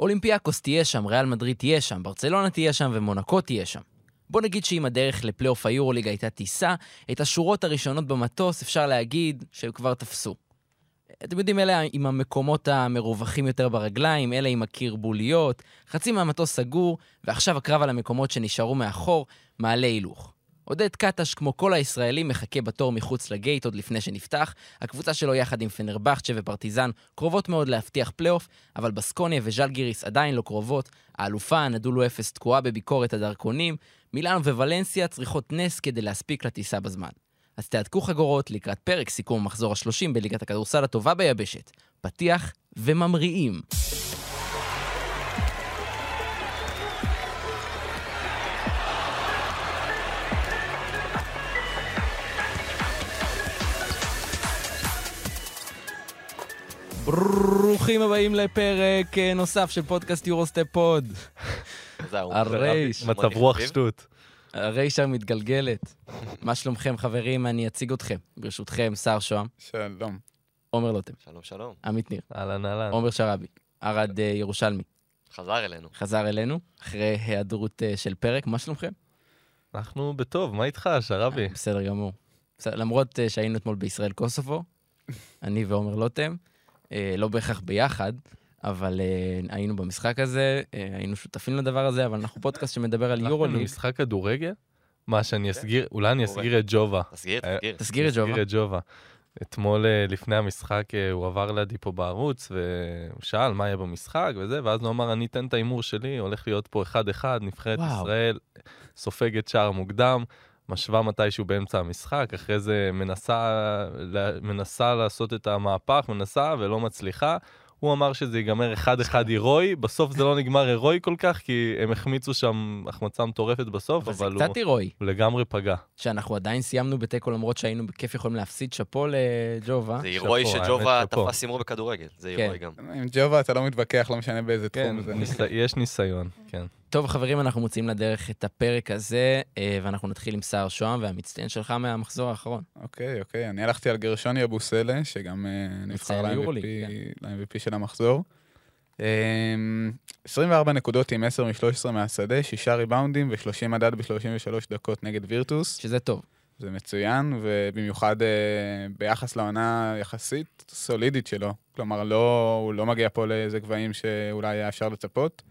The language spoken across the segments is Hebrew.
אולימפיאקוס תהיה שם, ריאל מדריד תהיה שם, ברצלונה תהיה שם ומונקו תהיה שם. בוא נגיד שאם הדרך לפלייאוף היורוליג הייתה טיסה, את השורות הראשונות במטוס אפשר להגיד שהם כבר תפסו. אתם יודעים, אלה עם המקומות המרווחים יותר ברגליים, אלה עם הכרבוליות, חצי מהמטוס סגור, ועכשיו הקרב על המקומות שנשארו מאחור מעלה הילוך. עודד קטש, כמו כל הישראלים, מחכה בתור מחוץ ל gate עוד לפני שנפתח. הקבוצה שלו יחד עם פנרבכצ'ה ופרטיזן קרובות מאוד להבטיח פלייאוף, אבל בסקוניה וז'לגיריס עדיין לא קרובות. האלופה, נדולו אפס, תקועה בביקורת הדרכונים. מילאנו וולנסיה צריכות נס כדי להספיק לטיסה בזמן. אז תהדקו חגורות לקראת פרק סיכום המחזור ה-30 בליגת הכדורסל הטובה ביבשת. פתיח וממריאים. ברוכים הבאים לפרק אה, נוסף של פודקאסט יורוסטפ פוד. זהו. הרייש, מצב רוח שטות. הרייש המתגלגלת. מה שלומכם חברים? אני אציג אתכם. ברשותכם, שר שוהם, שלום. עומר לוטם, שלום, שלום. עמית ניר, אהלן אהלן. עומר שרעבי, ערד אה, ירושלמי, חזר אלינו. חזר אלינו אחרי היעדרות אה, של פרק. מה שלומכם? אנחנו בטוב, מה איתך, שרבי? בסדר גמור. למרות שהיינו אתמול בישראל קוסובו, אני ועומר לוטם, לא בהכרח ביחד, אבל אה, היינו במשחק הזה, אה, היינו שותפים לדבר הזה, אבל אנחנו פודקאסט שמדבר על הלכתם יורוליג. למשחק כדורגל? מה, שאני אסגיר, אולי אני. אסגיר את ג'ובה. תסגיר, אה, תסגיר. תסגיר את ג'ובה. את ג'ובה. אתמול אה, לפני המשחק אה, הוא עבר לידי פה בערוץ והוא שאל מה יהיה במשחק וזה, ואז הוא אמר אני אתן את ההימור שלי, הולך להיות פה 1-1, נבחרת. ישראל סופגת שער מוקדם, משווה מתישהו באמצע המשחק, אחרי זה מנסה, מנסה לעשות את המהפך, מנסה ולא מצליחה. הוא אמר שזה ייגמר 1-1 הירואי, בסוף זה לא נגמר הירואי כל כך, כי הם החמיצו שם החמצה מטורפת בסוף, אבל זה אבל הוא קצת הירואי, הוא לגמרי פגע. שאנחנו עדיין סיימנו בתיקו למרות שהיינו בכיף יכולים להפסיד שאפו לג'ובה. זה הירואי שג'ובה. תפס הימור בכדורגל. זה כן. הירואי גם. עם ג'ובה אתה לא מתווכח, לא משנה באיזה כן, תחום זה. ניס... יש ניסיון, כן. טוב חברים, אנחנו מוצאים לדרך את הפרק הזה, אה, ואנחנו נתחיל עם סער שוהם והמצטיין שלך מהמחזור האחרון. אוקיי, אוקיי. אני הלכתי על גרשוני אבוסלה, שגם אה, נבחר ל-MVP ל-MVP של המחזור. אמ, 24 נקודות עם 10 מ-13 מהשדה, 6 ריבאונדים ו-30 מדד ב-33 דקות נגד וירטוס. שזה טוב. זה מצוין, ובמיוחד אה, ביחס לעונה יחסית סולידית שלו. כלומר, לא, הוא לא מגיע פה לאיזה גבהים שאולי היה אפשר לצפות.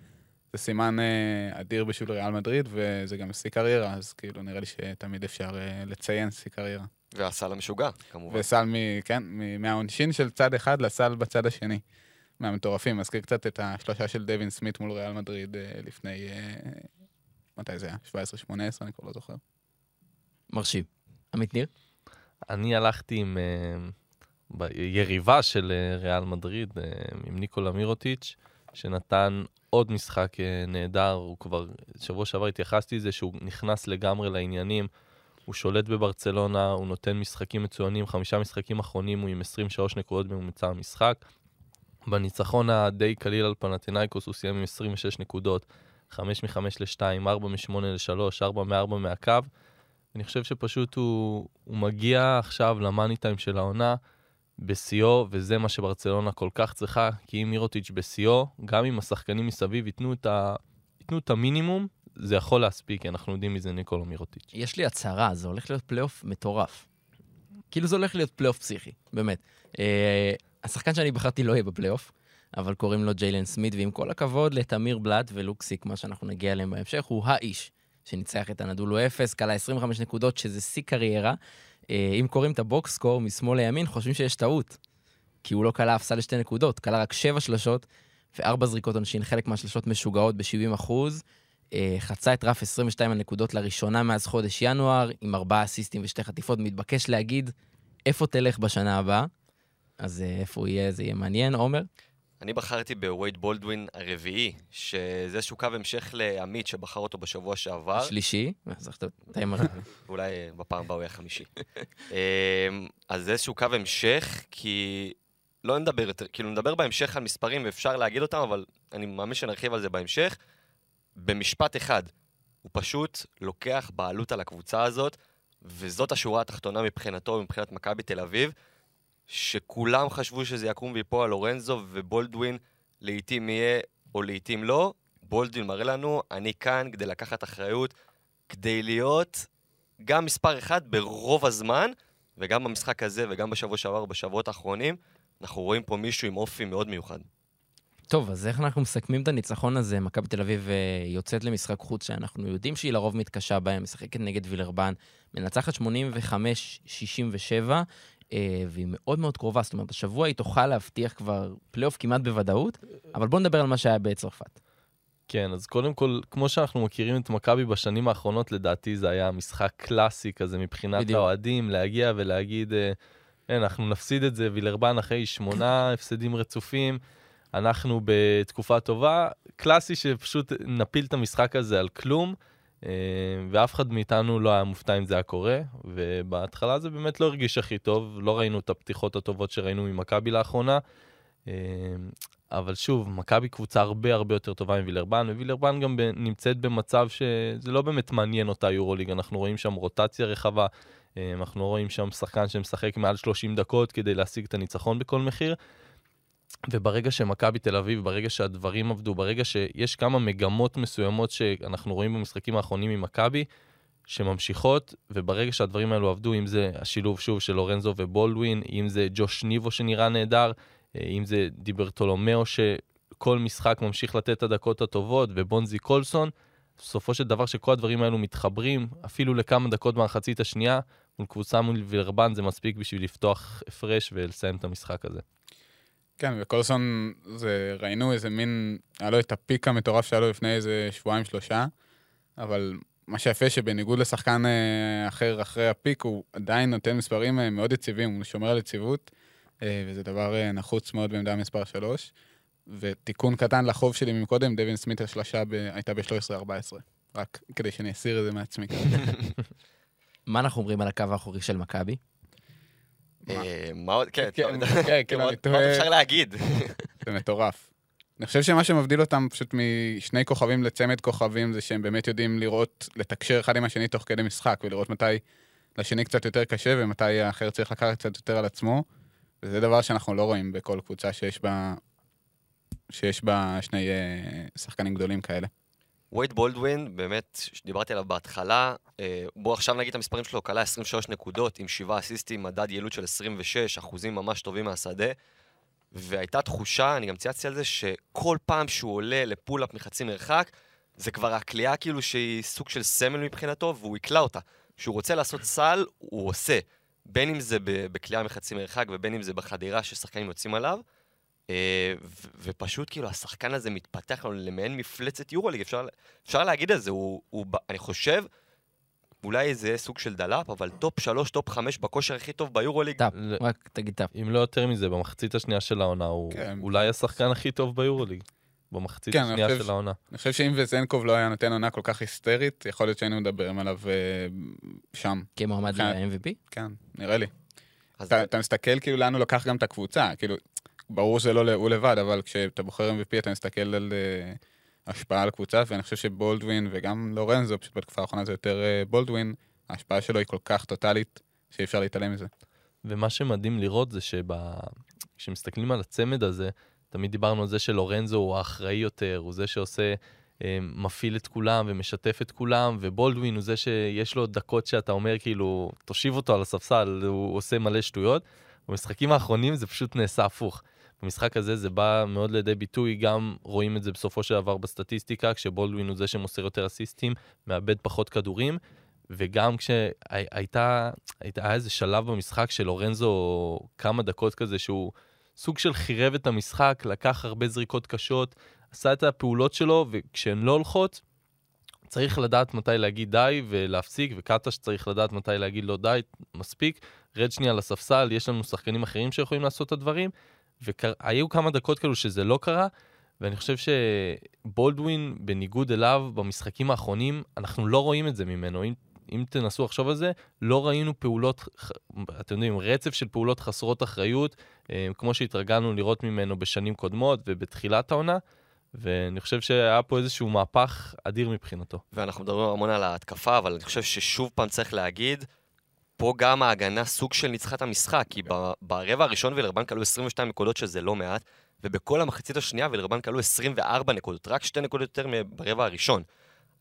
זה סימן אה, אדיר בשביל ריאל מדריד, וזה גם שיא קריירה, אז כאילו נראה לי שתמיד אפשר אה, לציין שיא קריירה. והסל המשוגע, כמובן. וסל, מ, כן, מ- מהעונשין של צד אחד לסל בצד השני. מהמטורפים. מזכיר קצת את השלושה של דווין סמית מול ריאל מדריד אה, לפני... מתי זה היה? 17-18, אני כבר לא זוכר. מרשים. עמית ניר? אני הלכתי עם אה, ביריבה של ריאל מדריד, עם ניקולה מירוטיץ', שנתן עוד משחק אה, נהדר, הוא כבר, שבוע שעבר התייחסתי לזה שהוא נכנס לגמרי לעניינים, הוא שולט בברצלונה, הוא נותן משחקים מצוינים, חמישה משחקים אחרונים הוא עם 23 נקודות בממוצע המשחק. בניצחון הדי קליל על פנתנאיקוס הוא סיים עם 26 נקודות, 5 מ-5 ל-2, 4 מ-8 ל-3, 4 מ-4 מהקו. אני חושב שפשוט הוא, הוא מגיע עכשיו למאני טיים של העונה בשיאו, וזה מה שברצלונה כל כך צריכה, כי אם מירוטיץ' בשיאו, גם אם השחקנים מסביב ייתנו את, ה, ייתנו את המינימום, זה יכול להספיק, כי אנחנו יודעים מי זה ניקולו מירוטיץ'. יש לי הצהרה, זה הולך להיות פלייאוף מטורף. כאילו זה הולך להיות פלייאוף פסיכי, באמת. אה, השחקן שאני בחרתי לא יהיה בפלייאוף, אבל קוראים לו ג'יילן סמית, ועם כל הכבוד לתמיר בלאט ולוקסיק, מה שאנחנו נגיע אליהם בהמשך, הוא האיש שניצח את אנדולו אפס, קלע 25 נקודות, שזה שיא קריירה. אם קוראים את ה box score משמאל לימין, חושבים שיש טעות. כי הוא לא קלע סל לשתי נקודות, קלע רק שבע שלשות וארבע זריקות עונשין, חלק מהשלשות משוגעות ב-70 אחוז. אה, חצה את רף 22 הנקודות לראשונה מאז חודש ינואר, עם ארבעה אסיסטים ושתי חטיפות. מתבקש להגיד איפה תלך בשנה הבאה. אז אה, איפה הוא יהיה, זה יהיה מעניין. עומר? אני בחרתי בווייד בולדווין הרביעי, שזה איזשהו קו המשך לעמית שבחר אותו בשבוע שעבר. שלישי. אז איך אתה אתה עם הרביעי. אולי אה, בפעם הבאה הוא יהיה חמישי. אמ, אז זה איזשהו קו המשך, כי לא נדבר יותר, כאילו נדבר בהמשך על מספרים ואפשר להגיד אותם, אבל אני מאמין שנרחיב על זה בהמשך. במשפט אחד, הוא פשוט לוקח בעלות על הקבוצה הזאת, וזאת השורה התחתונה מבחינתו ומבחינת מכבי תל אביב, שכולם חשבו שזה יקום ויפול לורנזו ובולדווין לעיתים יהיה או לעיתים לא, בולדווין מראה לנו, אני כאן כדי לקחת אחריות, כדי להיות גם מספר אחד ברוב הזמן, וגם במשחק הזה וגם בשבוע שעבר, בשבועות האחרונים, אנחנו רואים פה מישהו עם אופי מאוד מיוחד. טוב, אז איך אנחנו מסכמים את הניצחון הזה? מכבי תל אביב אה, יוצאת למשחק חוץ שאנחנו יודעים שהיא לרוב מתקשה בהם, משחקת נגד וילרבן, מנצחת 85-67, אה, והיא מאוד מאוד קרובה, זאת אומרת, השבוע היא תוכל להבטיח כבר פלייאוף כמעט בוודאות, אבל בואו נדבר על מה שהיה בצרפת. כן, אז קודם כל, כמו שאנחנו מכירים את מכבי בשנים האחרונות, לדעתי זה היה משחק קלאסי כזה מבחינת בדיוק. האוהדים, להגיע ולהגיד, אה, "אין, אנחנו נפסיד את זה, וילרבן אחרי שמונה הפסדים רצופים, אנחנו בתקופה טובה, קלאסי שפשוט נפיל את המשחק הזה על כלום, אה, ואף אחד מאיתנו לא היה מופתע אם זה היה קורה, ובהתחלה זה באמת לא הרגיש הכי טוב, לא ראינו את הפתיחות הטובות שראינו ממכבי לאחרונה. אה, אבל שוב, מכבי קבוצה הרבה הרבה יותר טובה מווילרבן, ווילרבן גם נמצאת במצב שזה לא באמת מעניין אותה יורוליג, אנחנו רואים שם רוטציה רחבה, אה, אנחנו רואים שם שחקן שמשחק מעל 30 דקות כדי להשיג את הניצחון בכל מחיר. וברגע שמכבי תל אביב, ברגע שהדברים עבדו, ברגע שיש כמה מגמות מסוימות שאנחנו רואים במשחקים האחרונים ממכבי, שממשיכות, וברגע שהדברים האלו עבדו, אם זה השילוב שוב של לורנזו ובולדווין, אם זה ג'וש ניבו שנראה נהדר, אה, אם זה דיברטולומיאו שכל משחק ממשיך לתת את הדקות הטובות, ובונזי קולסון, בסופו של דבר שכל הדברים האלו מתחברים, אפילו לכמה דקות במחצית השנייה, מול קבוצה מול וילרבן זה מספיק בשביל לפתוח הפרש ולסיים את המשחק הזה. כן, וקולסון, זה, ראינו איזה מין, היה לו את הפיק המטורף שהיה לו לפני איזה שבועיים-שלושה, אבל מה שיפה שבניגוד לשחקן אה, אחר אחרי הפיק, הוא עדיין נותן מספרים אה, מאוד יציבים, הוא שומר על יציבות, אה, וזה דבר נחוץ מאוד בעמדה מספר 3. ותיקון קטן לחוב שלי מקודם, דווין סמית השלושה ב... הייתה ב-13-14. רק כדי שאני אסיר את זה מעצמי. מה אנחנו אומרים על הקו האחורי של מכבי? מה? אה, מה עוד? כן, כן, כן, כאילו, מה אפשר להגיד? זה מטורף. אני חושב שמה שמבדיל אותם פשוט משני כוכבים לצמד כוכבים זה שהם באמת יודעים לראות, לתקשר אחד עם השני תוך כדי משחק, ולראות מתי לשני קצת יותר קשה ומתי האחר צריך לקחת קצת יותר על עצמו. וזה דבר שאנחנו לא רואים בכל קבוצה שיש בה, שיש בה שני אה, שחקנים גדולים כאלה. וייד בולדווין, באמת, שדיברתי עליו בהתחלה, אה, בואו עכשיו נגיד את המספרים שלו, כלה 23 נקודות עם 7 אסיסטים, מדד יעילות של 26, אחוזים ממש טובים מהשדה. והייתה תחושה, אני גם צייצתי על זה, שכל פעם שהוא עולה לפול-אפ מחצי מרחק, זה כבר הקליעה כאילו שהיא סוג של סמל מבחינתו, והוא יקלע אותה. כשהוא רוצה לעשות סל, הוא עושה. בין אם זה בקליעה מחצי מרחק ובין אם זה בחדירה ששחקנים יוצאים עליו. אה, ופשוט כאילו השחקן הזה מתפתח לנו למעין מפלצת יורוליג, אפשר, אפשר להגיד את זה, הוא, הוא, אני חושב, אולי זה סוג של דלאפ, אבל top 3, top 5 בכושר הכי טוב ביורוליג. טאפ, ל- רק תגיד טאפ. אם לא יותר מזה, במחצית השנייה של העונה הוא כן. אולי השחקן הכי טוב ביורוליג. במחצית כן, השנייה חושב של העונה. אני חושב שאם וזנקוב לא היה נותן עונה כל כך היסטרית, יכול להיות שהיינו מדברים עליו אה, שם. כמועמד ל-MVP? כן, נראה לי. אתה מסתכל כאילו לאן הוא לקח גם את הקבוצה, כאילו, ברור שזה לא הוא לבד, אבל כשאתה בוחר MVP אתה מסתכל על uh, השפעה על קבוצה, ואני חושב שבולדווין וגם לורנזו, פשוט בתקופה האחרונה זה יותר uh, בולדווין, ההשפעה שלו היא כל כך טוטאלית, שאי אפשר להתעלם מזה. ומה שמדהים לראות זה שכשמסתכלים על הצמד הזה, תמיד דיברנו על זה שלורנזו הוא האחראי יותר, הוא זה שעושה, אה, מפעיל את כולם ומשתף את כולם, ובולדווין הוא זה שיש לו דקות שאתה אומר כאילו, תושיב אותו על הספסל, הוא עושה מלא שטויות. במשחקים האחרונים זה פשוט נעשה הפוך. במשחק הזה זה בא מאוד לידי ביטוי, גם רואים את זה בסופו של דבר בסטטיסטיקה, כשבולדווין הוא זה שמוסר יותר אסיסטים, מאבד פחות כדורים, וגם כשהייתה, הייתה, היה איזה שלב במשחק של לורנזו כמה דקות כזה שהוא סוג של חירב את המשחק, לקח הרבה זריקות קשות, עשה את הפעולות שלו, וכשהן לא הולכות, צריך לדעת מתי להגיד די ולהפסיק, וקטש צריך לדעת מתי להגיד לו די, מספיק, רד שנייה לספסל, יש לנו שחקנים אחרים שיכולים לעשות את הדברים, והיו כמה דקות כאלו שזה לא קרה, ואני חושב שבולדווין, בניגוד אליו, במשחקים האחרונים, אנחנו לא רואים את זה ממנו. אם, אם תנסו לחשוב על זה, לא ראינו פעולות, אתם יודעים, רצף של פעולות חסרות אחריות, אה, כמו שהתרגלנו לראות ממנו בשנים קודמות ובתחילת העונה, ואני חושב שהיה פה איזשהו מהפך אדיר מבחינתו. ואנחנו מדברים המון על ההתקפה, אבל אני חושב ששוב פעם צריך להגיד, פה גם ההגנה סוג של ניצחה את המשחק, כי ב- ברבע הראשון וילרבן כלו 22 נקודות שזה לא מעט, ובכל המחצית השנייה וילרבן כלו 24 נקודות, רק שתי נקודות יותר ברבע הראשון.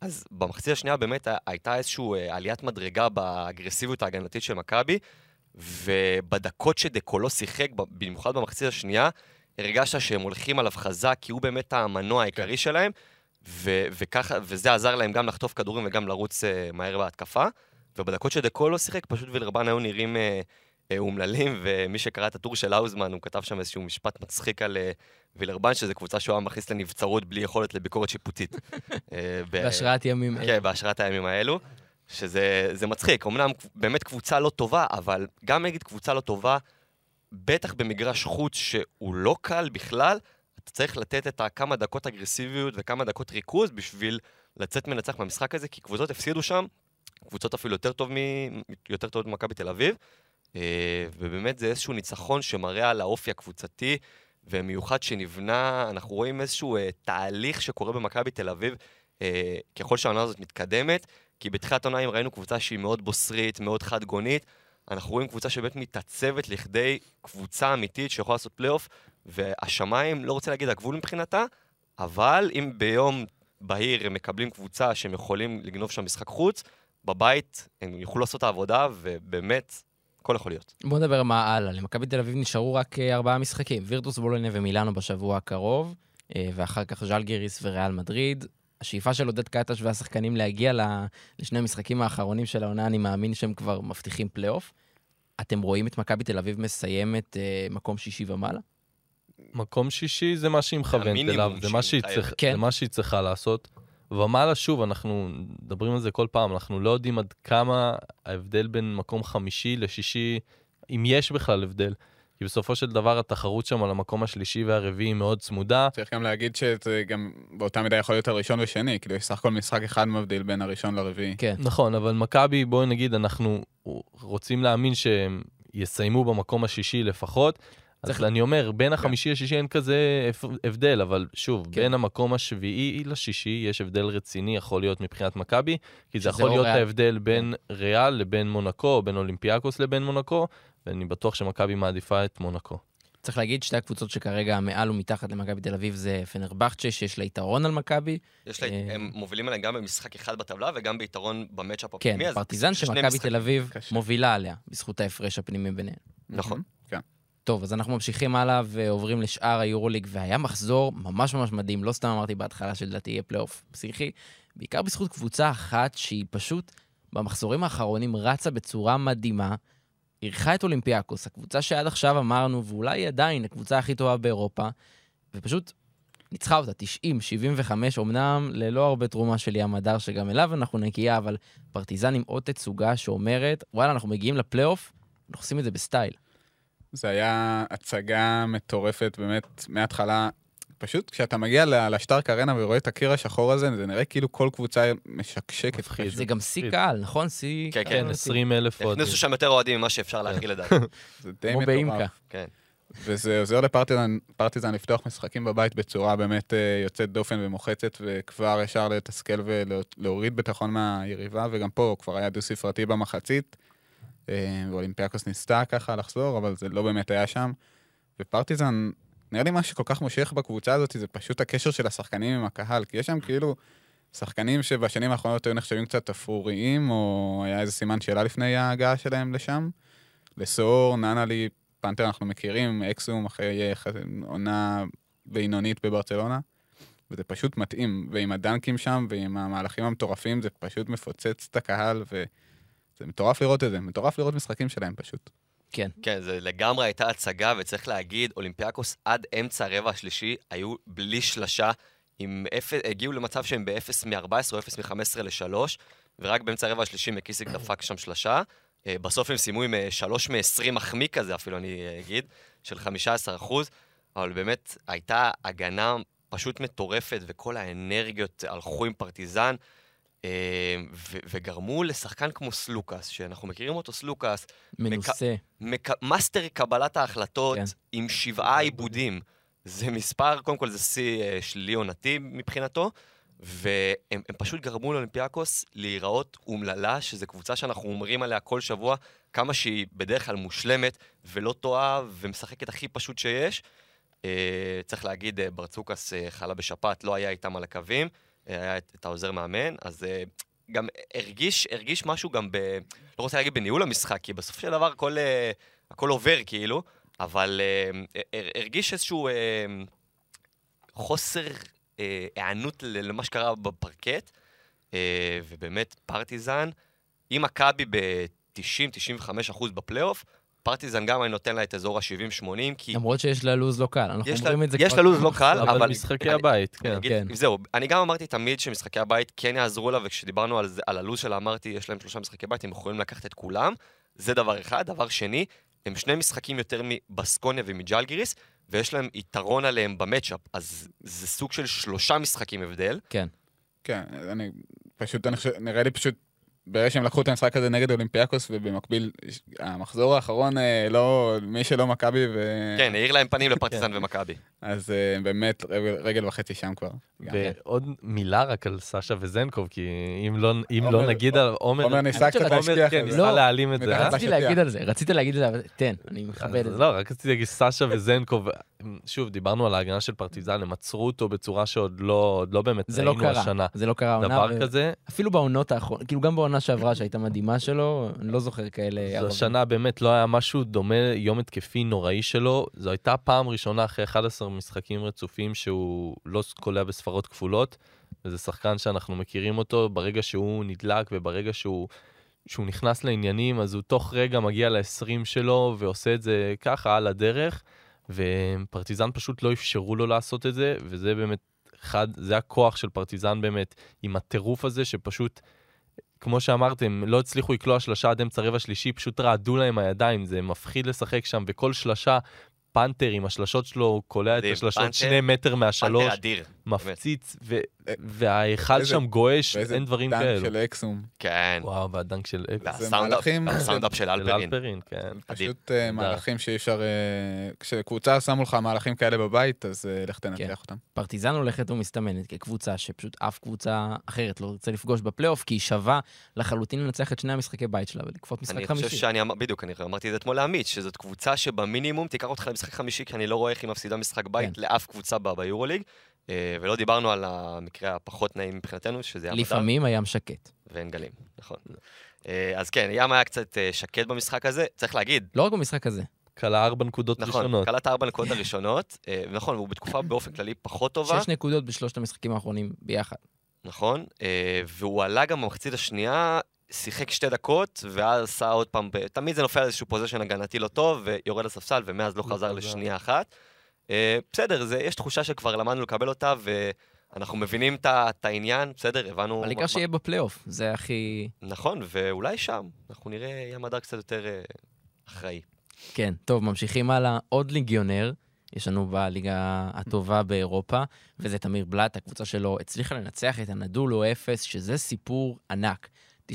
אז במחצית השנייה באמת הייתה איזושהי אה, עליית מדרגה באגרסיביות ההגנתית של מכבי, ובדקות שדקולו שיחק, במיוחד במחצית השנייה, הרגשת שהם הולכים עליו חזק, כי הוא באמת המנוע העיקרי כן. שלהם, ו- וככה, וזה עזר להם גם לחטוף כדורים וגם לרוץ uh, מהר בהתקפה. ובדקות שדקולו שיחק, פשוט וילרבן היו נראים uh, uh, אומללים, ומי שקרא את הטור של האוזמן, הוא כתב שם איזשהו משפט מצחיק על uh, וילרבן, שזו קבוצה שהוא היה מכניס לנבצרות בלי יכולת לביקורת שיפוטית. בהשראת ימים האלו. כן, בהשראת הימים האלו. שזה מצחיק, אמנם באמת קבוצה לא טובה, אבל גם נגיד קבוצה לא טובה, בטח במגרש חוץ שהוא לא קל בכלל, אתה צריך לתת את הכמה דקות אגרסיביות וכמה דקות ריכוז בשביל לצאת מנצח מהמשחק הזה, כי קבוצות הפסידו שם, קבוצות אפילו יותר טוב, מ... יותר טוב ממכבי תל אביב, אה, ובאמת זה איזשהו ניצחון שמראה על האופי הקבוצתי, ומיוחד שנבנה, אנחנו רואים איזשהו אה, תהליך שקורה במכבי תל אביב, אה, ככל שהעונה הזאת מתקדמת, כי בתחילת העונה אם ראינו קבוצה שהיא מאוד בוסרית, מאוד חד גונית, אנחנו רואים קבוצה שבאמת מתעצבת לכדי קבוצה אמיתית שיכולה לעשות פלייאוף, והשמיים, לא רוצה להגיד הגבול מבחינתה, אבל אם ביום בהיר הם מקבלים קבוצה שהם יכולים לגנוב שם משחק חוץ, בבית הם יוכלו לעשות את העבודה, ובאמת, הכל יכול להיות. בוא נדבר מה הלאה. למכבי תל אביב נשארו רק אה, ארבעה משחקים, וירטוס בולונה ומילאנו בשבוע הקרוב, אה, ואחר כך ז'לגיריס וריאל מדריד. השאיפה של עודד קטש והשחקנים להגיע לשני המשחקים האחרונים של העונה, אני מאמין שהם כבר מבטיחים פלייאוף. אתם רואים את מכבי תל אביב מסיימת אה, מקום שישי ומעלה? מקום שישי זה מה שהיא מכוונת אליו, זה מה שהיא, כן. זה מה שהיא צריכה לעשות. ומעלה, שוב, אנחנו מדברים על זה כל פעם, אנחנו לא יודעים עד כמה ההבדל בין מקום חמישי לשישי, אם יש בכלל הבדל. כי בסופו של דבר התחרות שם על המקום השלישי והרביעי מאוד צמודה. צריך גם להגיד שזה גם באותה מידה יכול להיות הראשון ושני, כאילו יש סך הכל משחק אחד מבדיל בין הראשון לרביעי. כן. נכון, אבל מכבי, בואי נגיד, אנחנו רוצים להאמין שהם יסיימו במקום השישי לפחות. אז אני אומר, בין כן. החמישי לשישי אין כזה הבדל, אבל שוב, כן. בין המקום השביעי לשישי יש הבדל רציני, יכול להיות מבחינת מכבי, כי זה יכול להיות ריאל. ההבדל בין כן. ריאל לבין מונקו, בין אולימפיאקוס לבין מונקו, ואני בטוח שמכבי מעדיפה את מונקו. צריך להגיד, שתי הקבוצות שכרגע מעל ומתחת למכבי תל אביב זה פנרבכצ'ה, שיש לה יתרון על מכבי. יש לה, אה, הם מובילים עליהם גם במשחק אחד בטבלה וגם ביתרון ב matchup כן, הפנימי. כן, פרטיזן שמכבי תל אביב. מובילה עליה, בזכות ההפרש הפנימי ביניהם. נכון. טוב, אז אנחנו ממשיכים הלאה ועוברים לשאר היורוליג, והיה מחזור ממש ממש מדהים, לא סתם אמרתי בהתחלה שלדעתי יהיה פלייאוף פסיכי, בעיקר בזכות קבוצה אחת שהיא פשוט במחזורים האחרונים רצה בצורה מדהימה. אירחה את אולימפיאקוס, הקבוצה שעד עכשיו אמרנו, ואולי עדיין הקבוצה הכי טובה באירופה, ופשוט ניצחה אותה, 90-75, אמנם ללא הרבה תרומה של ים מדר, שגם אליו אנחנו נגיע, אבל פרטיזן עם עוד תצוגה שאומרת, וואלה, אנחנו מגיעים לפלייאוף, אנחנו עושים את זה בסטייל. זה היה הצגה מטורפת, באמת, מההתחלה. פשוט כשאתה מגיע לשטארק ארנה ורואה את הקיר השחור הזה, זה נראה כאילו כל קבוצה משקשקת. זה גם שיא קהל, נכון? שיא... כן, כן, 20 אלף אוהדים. הכניסו שם יותר אוהדים ממה שאפשר להכיל לדעתי. זה די מטורף. כן. וזה עוזר לפרטיזן לפתוח משחקים בבית בצורה באמת אה, יוצאת דופן ומוחצת, וכבר ישר לתסכל ולהוריד ביטחון מהיריבה, וגם פה כבר היה דו-ספרתי במחצית, ואולימפיאקוס ניסתה ככה לחזור, אבל זה לא באמת היה שם. ופרטיזן נראה לי מה שכל כך מושך בקבוצה הזאת זה פשוט הקשר של השחקנים עם הקהל, כי יש שם כאילו שחקנים שבשנים האחרונות היו נחשבים קצת אפרוריים, או היה איזה סימן שאלה לפני ההגעה שלהם לשם. לסור, ננלי, פנתר אנחנו מכירים, אקסום אחרי עונה בינונית בברצלונה, וזה פשוט מתאים, ועם הדנקים שם ועם המהלכים המטורפים זה פשוט מפוצץ את הקהל, וזה מטורף לראות את זה, מטורף לראות משחקים שלהם פשוט. כן. כן, זה לגמרי הייתה הצגה, וצריך להגיד, אולימפיאקוס עד אמצע הרבע השלישי היו בלי שלשה, עם אפ... הגיעו למצב שהם ב-0 מ-14 או 0 מ-15 ל-3, ורק באמצע הרבע השלישי מקיסיק דפק שם שלשה. אה, בסוף הם סיימו עם 3 אה, מ-20 מחמיא כזה, אפילו אני אה, אגיד, של 15 אחוז, אבל באמת הייתה הגנה פשוט מטורפת, וכל האנרגיות הלכו עם פרטיזן. אמ, וגרמו לשחקן כמו סלוקאס, שאנחנו מכירים אותו, סלוקאס. מנוסה. מק... מאסטר קבלת ההחלטות כן. עם שבעה עיבודים. זה מספר, קודם כל זה שיא אה, שלילי עונתי מבחינתו, והם פשוט גרמו לאולימפיאקוס להיראות אומללה, שזו קבוצה שאנחנו אומרים עליה כל שבוע, כמה שהיא בדרך כלל מושלמת ולא טועה ומשחקת הכי פשוט שיש. אה, צריך להגיד, אה, ברצוקס אה, חלה בשפעת, לא היה איתם על הקווים, אה, היה את, את העוזר מאמן, אז אה, גם הרגיש, הרגיש משהו גם ב... לא רוצה להגיד בניהול המשחק, כי בסופו של דבר הכל, אה, הכל עובר כאילו, אבל הר- הרגיש איזשהו אה, חוסר היענות ל- למה שקרה בפרקט, אה, ובאמת פרטיזן, אם מכבי ב-90-95% בפלייאוף, פרטיזן גם אני נותן לה את אזור ה-70-80, כי למרות שיש לה לוז לא קל, אנחנו יש לה- אומרים את זה יש כבר לה לוז לא קל. אבל אבל- משחקי הבית, כן. כן. זהו, אני גם אמרתי תמיד שמשחקי הבית כן יעזרו לה, וכשדיברנו על, זה, על הלו"ז שלה, אמרתי, יש להם שלושה משחקי בית, הם יכולים לקחת את כולם. זה דבר אחד. דבר שני, הם שני משחקים יותר מבסקוניה ומג'לגיריס, ויש להם יתרון עליהם במצ'אפ, אז זה סוג של שלושה משחקים הבדל. כן. כן, אני פשוט, אני חושב, נראה לי פשוט, ברגע שהם לקחו את המשחק הזה נגד אולימפיאקוס, ובמקביל, המחזור האחרון, אה, לא, מי שלא מכבי, ו... כן, האיר להם פנים לפרטיזן ומכבי. אז אה, באמת, רגל, רגל וחצי שם כבר. גם. ועוד מילה רק על סשה וזנקוב, כי אם לא, אם עומר- לא נגיד על עומר... עומר ניסה קצת להשכיח כן, את זה. ניסה לא, להעלים את זה? רציתי בשטיח. להגיד על זה, רציתי להגיד על זה, אבל תן, אני מכבד את אז זה. לא, רק רציתי להגיד סשה וזנקוב, שוב, דיברנו על ההגנה של פרטיזן, הם עצרו אותו בצורה שעוד לא, לא באמת זה לא ראינו קרה, השנה. זה לא קרה העונה. דבר ו- כזה, אפילו בעונות האחרונות, כאילו גם בעונה שעברה שהייתה מדהימה שלו, אני לא זוכר כאלה... זו ערבים. השנה באמת לא היה משהו דומה, יום התקפי נוראי שלו. זו הייתה פעם ראשונה אחרי 11 משחקים רצופים שהוא לא קולע בספרות כפולות, וזה שחקן שאנחנו מכירים אותו, ברגע שהוא נדלק וברגע שהוא, שהוא נכנס לעניינים, אז הוא תוך רגע מגיע ל-20 שלו ועושה את זה ככה על הדרך, ופרטיזן פשוט לא אפשרו לו לעשות את זה, וזה באמת אחד, זה הכוח של פרטיזן באמת, עם הטירוף הזה שפשוט... כמו שאמרתם, לא הצליחו לקלוע שלושה עד אמצע רבע שלישי, פשוט רעדו להם הידיים, זה מפחיד לשחק שם, וכל שלושה, פנתר עם השלשות שלו, הוא קולע את השלשות פנתר- שני מטר מהשלוש, פנתר אדיר. מפציץ, ו- אה, וההיכל ואיזה- שם גועש, ואיזה אין דברים dunk כאלו. של אקסום. כן. וואו, וה dunk של אקס. והסאונדאפ מהלכים- והסאונדאפ של של אלפרין. כן. פשוט אה, מהלכים שאי אפשר... אה, כשקבוצה שמו לך מהלכים כאלה בבית, אז לך כן. תנתח אותם. פרטיזן הולכת ומסתמנת כקבוצה שפשוט אף קבוצה אחרת לא רוצה לפגוש בפלייאוף, כי היא שווה לחלוטין לנצח את שני המשחקי בית שלה ולכפות משחק אני חמישי. חושב שאני בדיוק, אני אמרתי את זה אתמול לעמית, שזאת קבוצה שבמינימום תיקח אותך למשחק חמישי, כי אני לא רואה איך היא מפסידה משחק בית כן. לאף קבוצה ביורוליג. אה, ולא דיברנו על המקרה הפחות נעים מבחינתנו, שזה המדע לפעמים הים שקט. ואין גלים, נכון. אה, אז כן, ים היה קצת אה, שקט במשחק הזה. צריך להגיד, לא רק במשחק הזה. כלה ארבע נקודות נכון, ראשונות. קלט ארבע נקודות הראשונות, נכון, הוא בתקופה באופן כללי פחות טובה, שש נקודות בשלושת המשחקים האחרונים ביחד. נכון, והוא עלה גם במחצית השנייה, שיחק שתי דקות, ואז עשה עוד פעם, תמיד זה נופל על איזשהו פוזיישן הגנתי לא טוב, ויורד לספסל, ומאז לא לא חזר חזר. לשנייה אחת. אה, בסדר, זה, יש תחושה שכבר למדנו לקבל אותה, ואנחנו מבינים את העניין, בסדר, הבנו... אבל העיקר שיהיה בפלייאוף, זה הכי... נכון, ואולי שם, אנחנו נראה ים הדר קצת יותר אה, אחראי. כן, טוב, ממשיכים הלאה. עוד ליגיונר, יש לנו בליגה הטובה באירופה, וזה תמיר בלאט, הקבוצה שלו הצליחה לנצח את הנדולו אפס, שזה סיפור ענק. 95-93.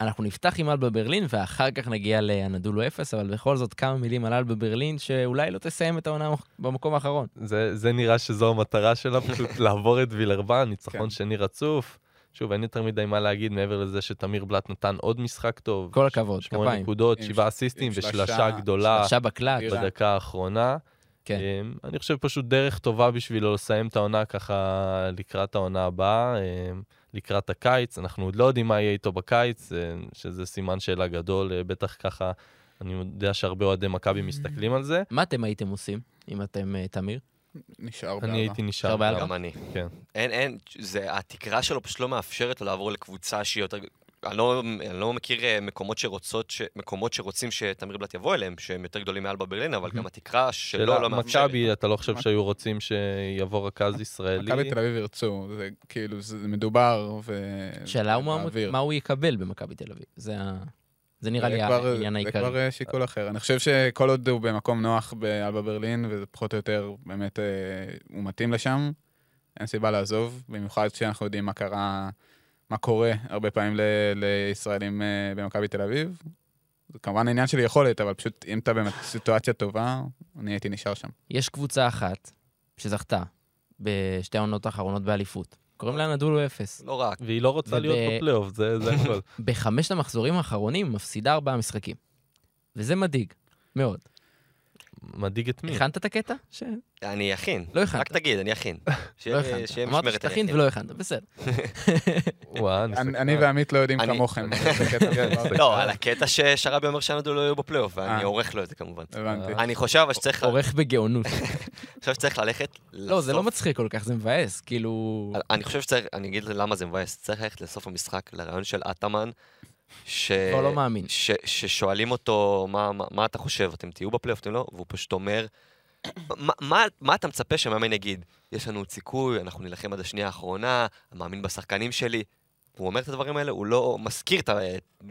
אנחנו נפתח עם אלבה ברלין, ואחר כך נגיע לאנדולו אפס, אבל בכל זאת כמה מילים על אלבה ברלין, שאולי לא תסיים את העונה במקום האחרון. זה, זה נראה שזו המטרה שלה, פשוט לעבור את וילרבן, ניצחון כן. שני רצוף. שוב, אין יותר מדי מה להגיד מעבר לזה שתמיר בלאט נתן עוד משחק טוב. כל הכבוד, שמונה כפיים. נקודות, עם שבעה אסיסטים ושלשה שלשה- גדולה עכשיו בקלט. בדקה האחרונה. כן. אמ, אני חושב פשוט דרך טובה בשבילו לסיים את העונה ככה לקראת העונה הבאה, אמ, לקראת הקיץ. אנחנו עוד לא יודעים מה יהיה איתו בקיץ, אה, שזה סימן שאלה גדול, אה, בטח ככה, אני יודע שהרבה אוהדי מכבי מסתכלים על זה. מה אתם הייתם עושים, אם אתם אה, תמיר? נשאר אני בארבע. הייתי נשאר. באלבה. גם אני. כן. אין, אין, זה, התקרה שלו פשוט לא מאפשרת לו לעבור לקבוצה שהיא יותר... אני לא, אני לא מכיר אה, מקומות שרוצות, ש, מקומות שרוצים שתמיר בלאט יבוא אליהם, שהם יותר גדולים מאלבה ברלין, אבל גם התקרה שלו לא מאפשרת. מכבי, אתה לא חושב שהיו רוצים שיבוא רכז ישראלי? מכבי תל אביב ירצו, זה כאילו, זה מדובר, ו... שאלה הוא מה- הוא יקבל במכבי תל אביב. זה ה- זה נראה זה לי העניין זה העיקרי. כבר אה, שיקול אחר. אני חושב שכל עוד הוא במקום נוח באלבה ברלין, וזה פחות או יותר, באמת, אה, הוא מתאים לשם, אין סיבה לעזוב, במיוחד כשאנחנו יודעים מה קרה, מה קורה הרבה פעמים ל- לישראלים אה, במכבי תל אביב. זה כמובן עניין של יכולת, אבל פשוט אם אתה באמת בסיטואציה טובה, אני הייתי נשאר שם. יש קבוצה אחת שזכתה בשתי העונות האחרונות באליפות. קוראים לה נדולו אפס. לא רק. והיא לא רוצה וב- להיות בפלייאוף, זה זה הכל. בחמשת המחזורים האחרונים מפסידה ארבעה משחקים. וזה מדאיג, מאוד. מדאיג את מי? הכנת את הקטע? ש- אני אכין. לא הכנת. רק תגיד, אני אכין. לא הכנת. שיהיה אמרת משמרת, אני שתכין. ולא הכנת, בסדר. וואה, אני אני. אני ועמית לא יודעים אני- כמוכם. דבר. לא, על הקטע ששרבי אומר שנדו לא יהיו בפלייאוף, ואני אה. עורך לו את זה כמובן. הבנתי. אני חושב אבל שצריך עורך בגאונות. חושב שצריך ללכת לא, זה לא. מצחיק כל כך, זה מבאס. כאילו... אני חושב שצריך, אני אגיד למה זה מבאס, צריך ללכת לסוף המשחק, לרעיון של אטאמן, ש... כבר לא מאמין. ש... ששואלים אותו, מה, מה, מה אתה חושב, אתם תהיו בפלייאוף, אתם לא? והוא פשוט אומר, מה, מה, מה אתה מצפה שמאמן יגיד? יש לנו עוד סיכוי, אנחנו נילחם עד השנייה האחרונה, מאמין בשחקנים שלי. הוא אומר את הדברים האלה, הוא לא מזכיר את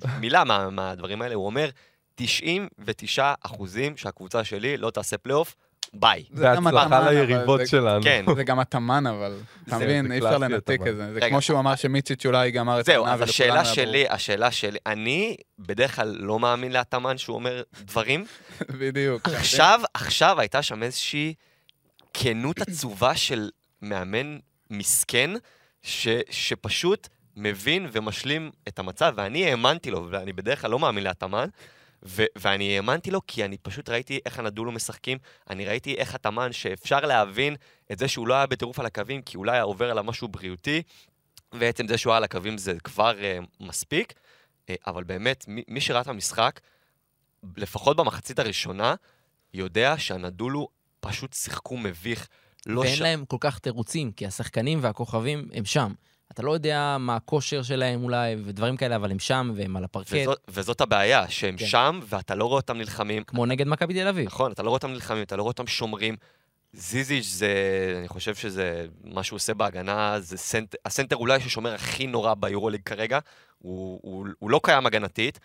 המילה מה, מהדברים האלה, הוא אומר, 99 אחוזים שהקבוצה שלי לא תעשה פלייאוף, ביי. זה אבל ליריבות זה- שלנו. כן. זה גם אטאמן, אבל, אתה זה- מבין, זה אי אפשר לנתק. את זה. זה. כמו שהוא אמר שמיציץ' אולי גמר את זהו, העונה אז השאלה. שלי, השאלה שלי, אני בדרך כלל לא מאמין לאטאמן שהוא אומר דברים. בדיוק. עכשיו, עכשיו הייתה שם איזושהי כנות עצובה של מאמן מסכן, שפשוט מבין ומשלים את המצב, ואני האמנתי לו, ואני בדרך כלל לא מאמין לאטאמן, ו- ואני האמנתי לו כי אני פשוט ראיתי איך הנדולו משחקים, אני ראיתי איך התאמן שאפשר להבין את זה שהוא לא היה בטירוף על הקווים, כי אולי היה עובר עליו משהו בריאותי, ועצם זה שהוא היה על הקווים זה כבר uh, מספיק, uh, אבל באמת, מי, מי שראה את המשחק, לפחות במחצית הראשונה, יודע שהנדולו פשוט שיחקו מביך. לא ואין ש... להם כל כך תירוצים, כי השחקנים והכוכבים הם שם. אתה לא יודע מה הכושר שלהם אולי, ודברים כאלה, אבל הם שם והם על הפרקט, וזאת, וזאת הבעיה, שהם כן. שם ואתה לא רואה אותם נלחמים. כמו נגד מכבי תל אביב. נכון, אתה לא רואה אותם נלחמים, אתה לא רואה אותם שומרים. זיזיץ' זה, אני חושב שזה, מה שהוא עושה בהגנה, זה סנט, הסנטר אולי ששומר הכי נורא ביורוליג כרגע, הוא, הוא, הוא לא קיים הגנתית,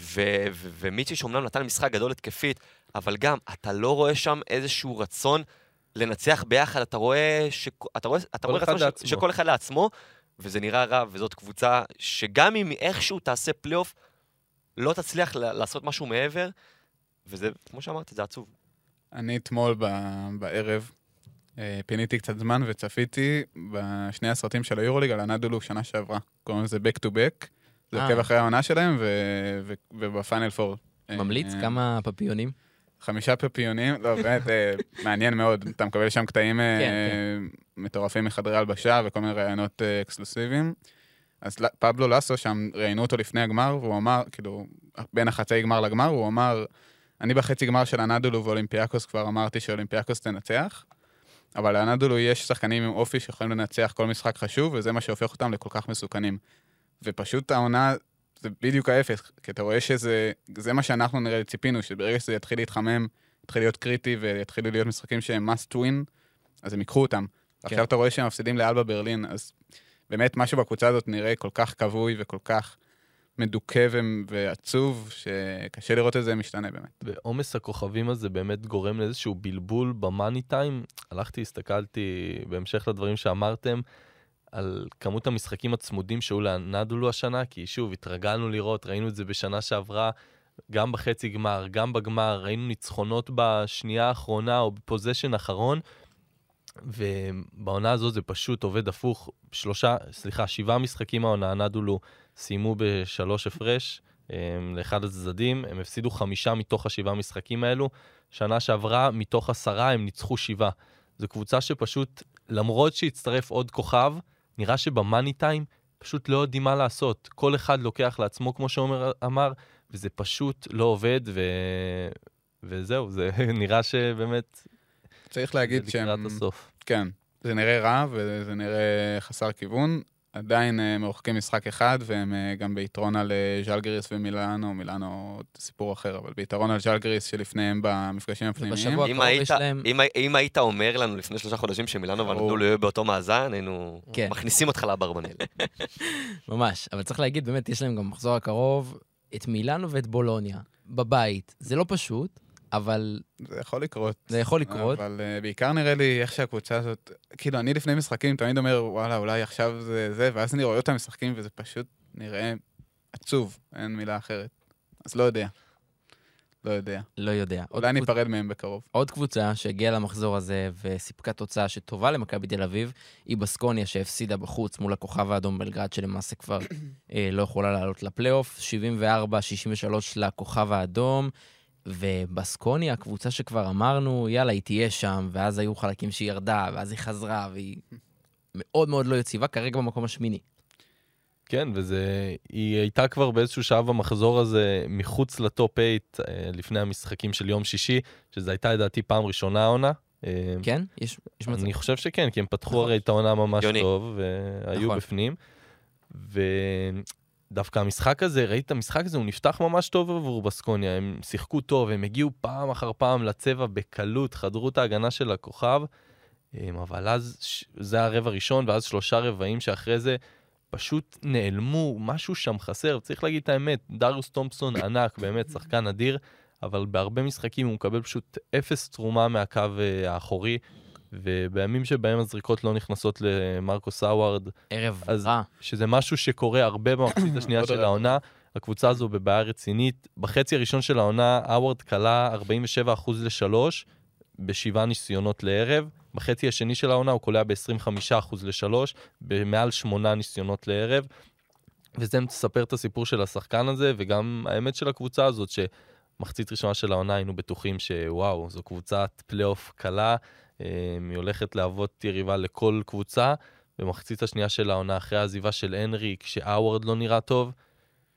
ו, ו, ומיצ'יץ' אומנם נתן משחק גדול התקפית, אבל גם, אתה לא רואה שם איזשהו רצון לנצח ביחד, אתה רואה, ש, אתה רואה, אתה רואה רצון ש. שכל אחד לעצמו, וזה נראה רע, וזאת קבוצה שגם אם איכשהו תעשה פלייאוף, לא תצליח ל- לעשות משהו מעבר, וזה, כמו שאמרתי, זה עצוב. אני אתמול ב- בערב אה, פיניתי קצת זמן וצפיתי בשני הסרטים של היורוליג על אנדולו שנה שעברה. קוראים לזה Back to Back. זה אה. עוקב אחרי העונה שלהם, ו- ו- ובפיינל פור. אה, ממליץ? אה, כמה פפיונים? חמישה פפיונים, לא, באמת, אה, מעניין מאוד. אתה מקבל שם קטעים אה, כן, מטורפים מחדרי הלבשה וכל מיני ראיונות אה, אקסקלוסיביים. אז פבלו לסו שם, ראיינו אותו לפני הגמר, והוא אמר, כאילו, בין החצי גמר לגמר, הוא אמר, אני בחצי גמר של אנדולו ואולימפיאקוס כבר אמרתי שאולימפיאקוס תנצח, אבל לאנדולו יש שחקנים עם אופי שיכולים לנצח כל משחק חשוב, וזה מה שהופך אותם לכל כך מסוכנים. ופשוט העונה, זה בדיוק ההפך, כי אתה רואה שזה, זה מה שאנחנו נראה ציפינו, שברגע שזה יתחיל להתחמם, יתחיל להיות קריטי ויתחילו להיות משחקים שהם must win, אז הם ייקחו אותם. כן. עכשיו אתה רואה שהם מפסידים לאלבה ברלין, אז באמת משהו בקבוצה הזאת נראה כל כך כבוי וכל כך מדוכא ועצוב, שקשה לראות את זה משתנה באמת. ועומס הכוכבים הזה באמת גורם לאיזשהו בלבול במאני טיים. הלכתי, הסתכלתי, בהמשך לדברים שאמרתם, על כמות המשחקים הצמודים שהיו לנדולו השנה, כי שוב, התרגלנו לראות, ראינו את זה בשנה שעברה, גם בחצי גמר, גם בגמר, ראינו ניצחונות בשנייה האחרונה או בפוזיישן אחרון, ובעונה הזאת זה פשוט עובד הפוך. שלושה, סליחה, שבעה משחקים העונה, הנדולו סיימו בשלוש הפרש. הם, לאחד הצדדים, הם הפסידו חמישה מתוך השבעה משחקים האלו. שנה שעברה, מתוך עשרה, הם ניצחו שבעה. זו קבוצה שפשוט, למרות שהצטרף עוד כוכב, נראה שבמאני טיים פשוט לא יודעים מה לעשות. כל אחד לוקח לעצמו, כמו שעומר אמר, וזה פשוט לא עובד, ו... וזהו, זה נראה שבאמת, צריך להגיד לקראת שהם... הסוף. כן, זה נראה רע וזה נראה חסר כיוון. עדיין אה, מרוחקים משחק אחד, והם אה, גם ביתרון על אה, ז'לגריס ומילאנו, מילאנו סיפור אחר, אבל ביתרון על ז'לגריס שלפניהם במפגשים הפנימיים. ובשבוע אם הקרוב היית, יש להם... אם, אם היית אומר לנו לפני שלושה חודשים שמילאנו ברור. והנדולו יהיו באותו מאזן, היינו כן. מכניסים אותך לאברבנל. ממש, אבל צריך להגיד, באמת, יש להם גם במחזור הקרוב את מילאנו ואת בולוניה. בבית. זה לא פשוט, אבל זה יכול לקרות. זה יכול לקרות. אבל uh, בעיקר נראה לי איך שהקבוצה הזאת, כאילו, אני לפני משחקים תמיד אומר, וואלה, אולי עכשיו זה זה, ואז אני רואה אותם משחקים וזה פשוט נראה עצוב, אין מילה אחרת. אז לא יודע. לא יודע. לא יודע. אולי קבוצ- ניפרד מהם בקרוב. עוד קבוצה שהגיעה למחזור הזה וסיפקה תוצאה שטובה למכבי תל אביב, היא בסקוניה שהפסידה בחוץ מול הכוכב האדום בלגרד, שלמעשה כבר אה, לא יכולה לעלות לפלייאוף. 74-63 לכוכב האדום, ובסקוניה, הקבוצה שכבר אמרנו, יאללה, היא תהיה שם, ואז היו חלקים שהיא ירדה, ואז היא חזרה, והיא מאוד מאוד לא יציבה, כרגע במקום השמיני. כן, וזה... היא הייתה כבר באיזשהו שעה במחזור הזה מחוץ לטופ 8 אה, לפני המשחקים של יום שישי, שזו הייתה לדעתי פעם ראשונה העונה. אה, כן? יש, יש מצב. אני חושב שכן, כי הם פתחו נכון. הרי את העונה ממש הגיוני. טוב, והיו נכון. בפנים. ודווקא המשחק הזה, ראית את המשחק הזה, הוא נפתח ממש טוב עבור בסקוניה, הם שיחקו טוב, הם הגיעו פעם אחר פעם לצבע בקלות, חדרו את ההגנה של הכוכב, אמ, אבל אז זה הרבע הראשון, ואז שלושה רבעים שאחרי זה פשוט נעלמו, משהו שם חסר, צריך להגיד את האמת, דריוס תומפסון ענק, באמת שחקן אדיר, אבל בהרבה משחקים הוא מקבל פשוט אפס תרומה מהקו אה, האחורי, ובימים שבהם הזריקות לא נכנסות למרקוס האווארד, ערב אז- רע. שזה משהו שקורה הרבה במחצית השנייה של. העונה. הקבוצה הזו בבעיה רצינית. בחצי הראשון של העונה, האווארד כלה 47% ל-3 בשבעה ניסיונות לערב. בחצי השני של העונה הוא קולע ב-25% ל-3 במעל שמונה ניסיונות לערב. וזה מספר את הסיפור של השחקן הזה, וגם האמת של הקבוצה הזאת, שמחצית ראשונה של העונה היינו בטוחים שוואו, זו קבוצת פלייאוף קלה, היא הולכת להוות יריבה לכל קבוצה. במחצית השנייה של העונה, אחרי העזיבה של הנרי, כשהווארד לא נראה טוב,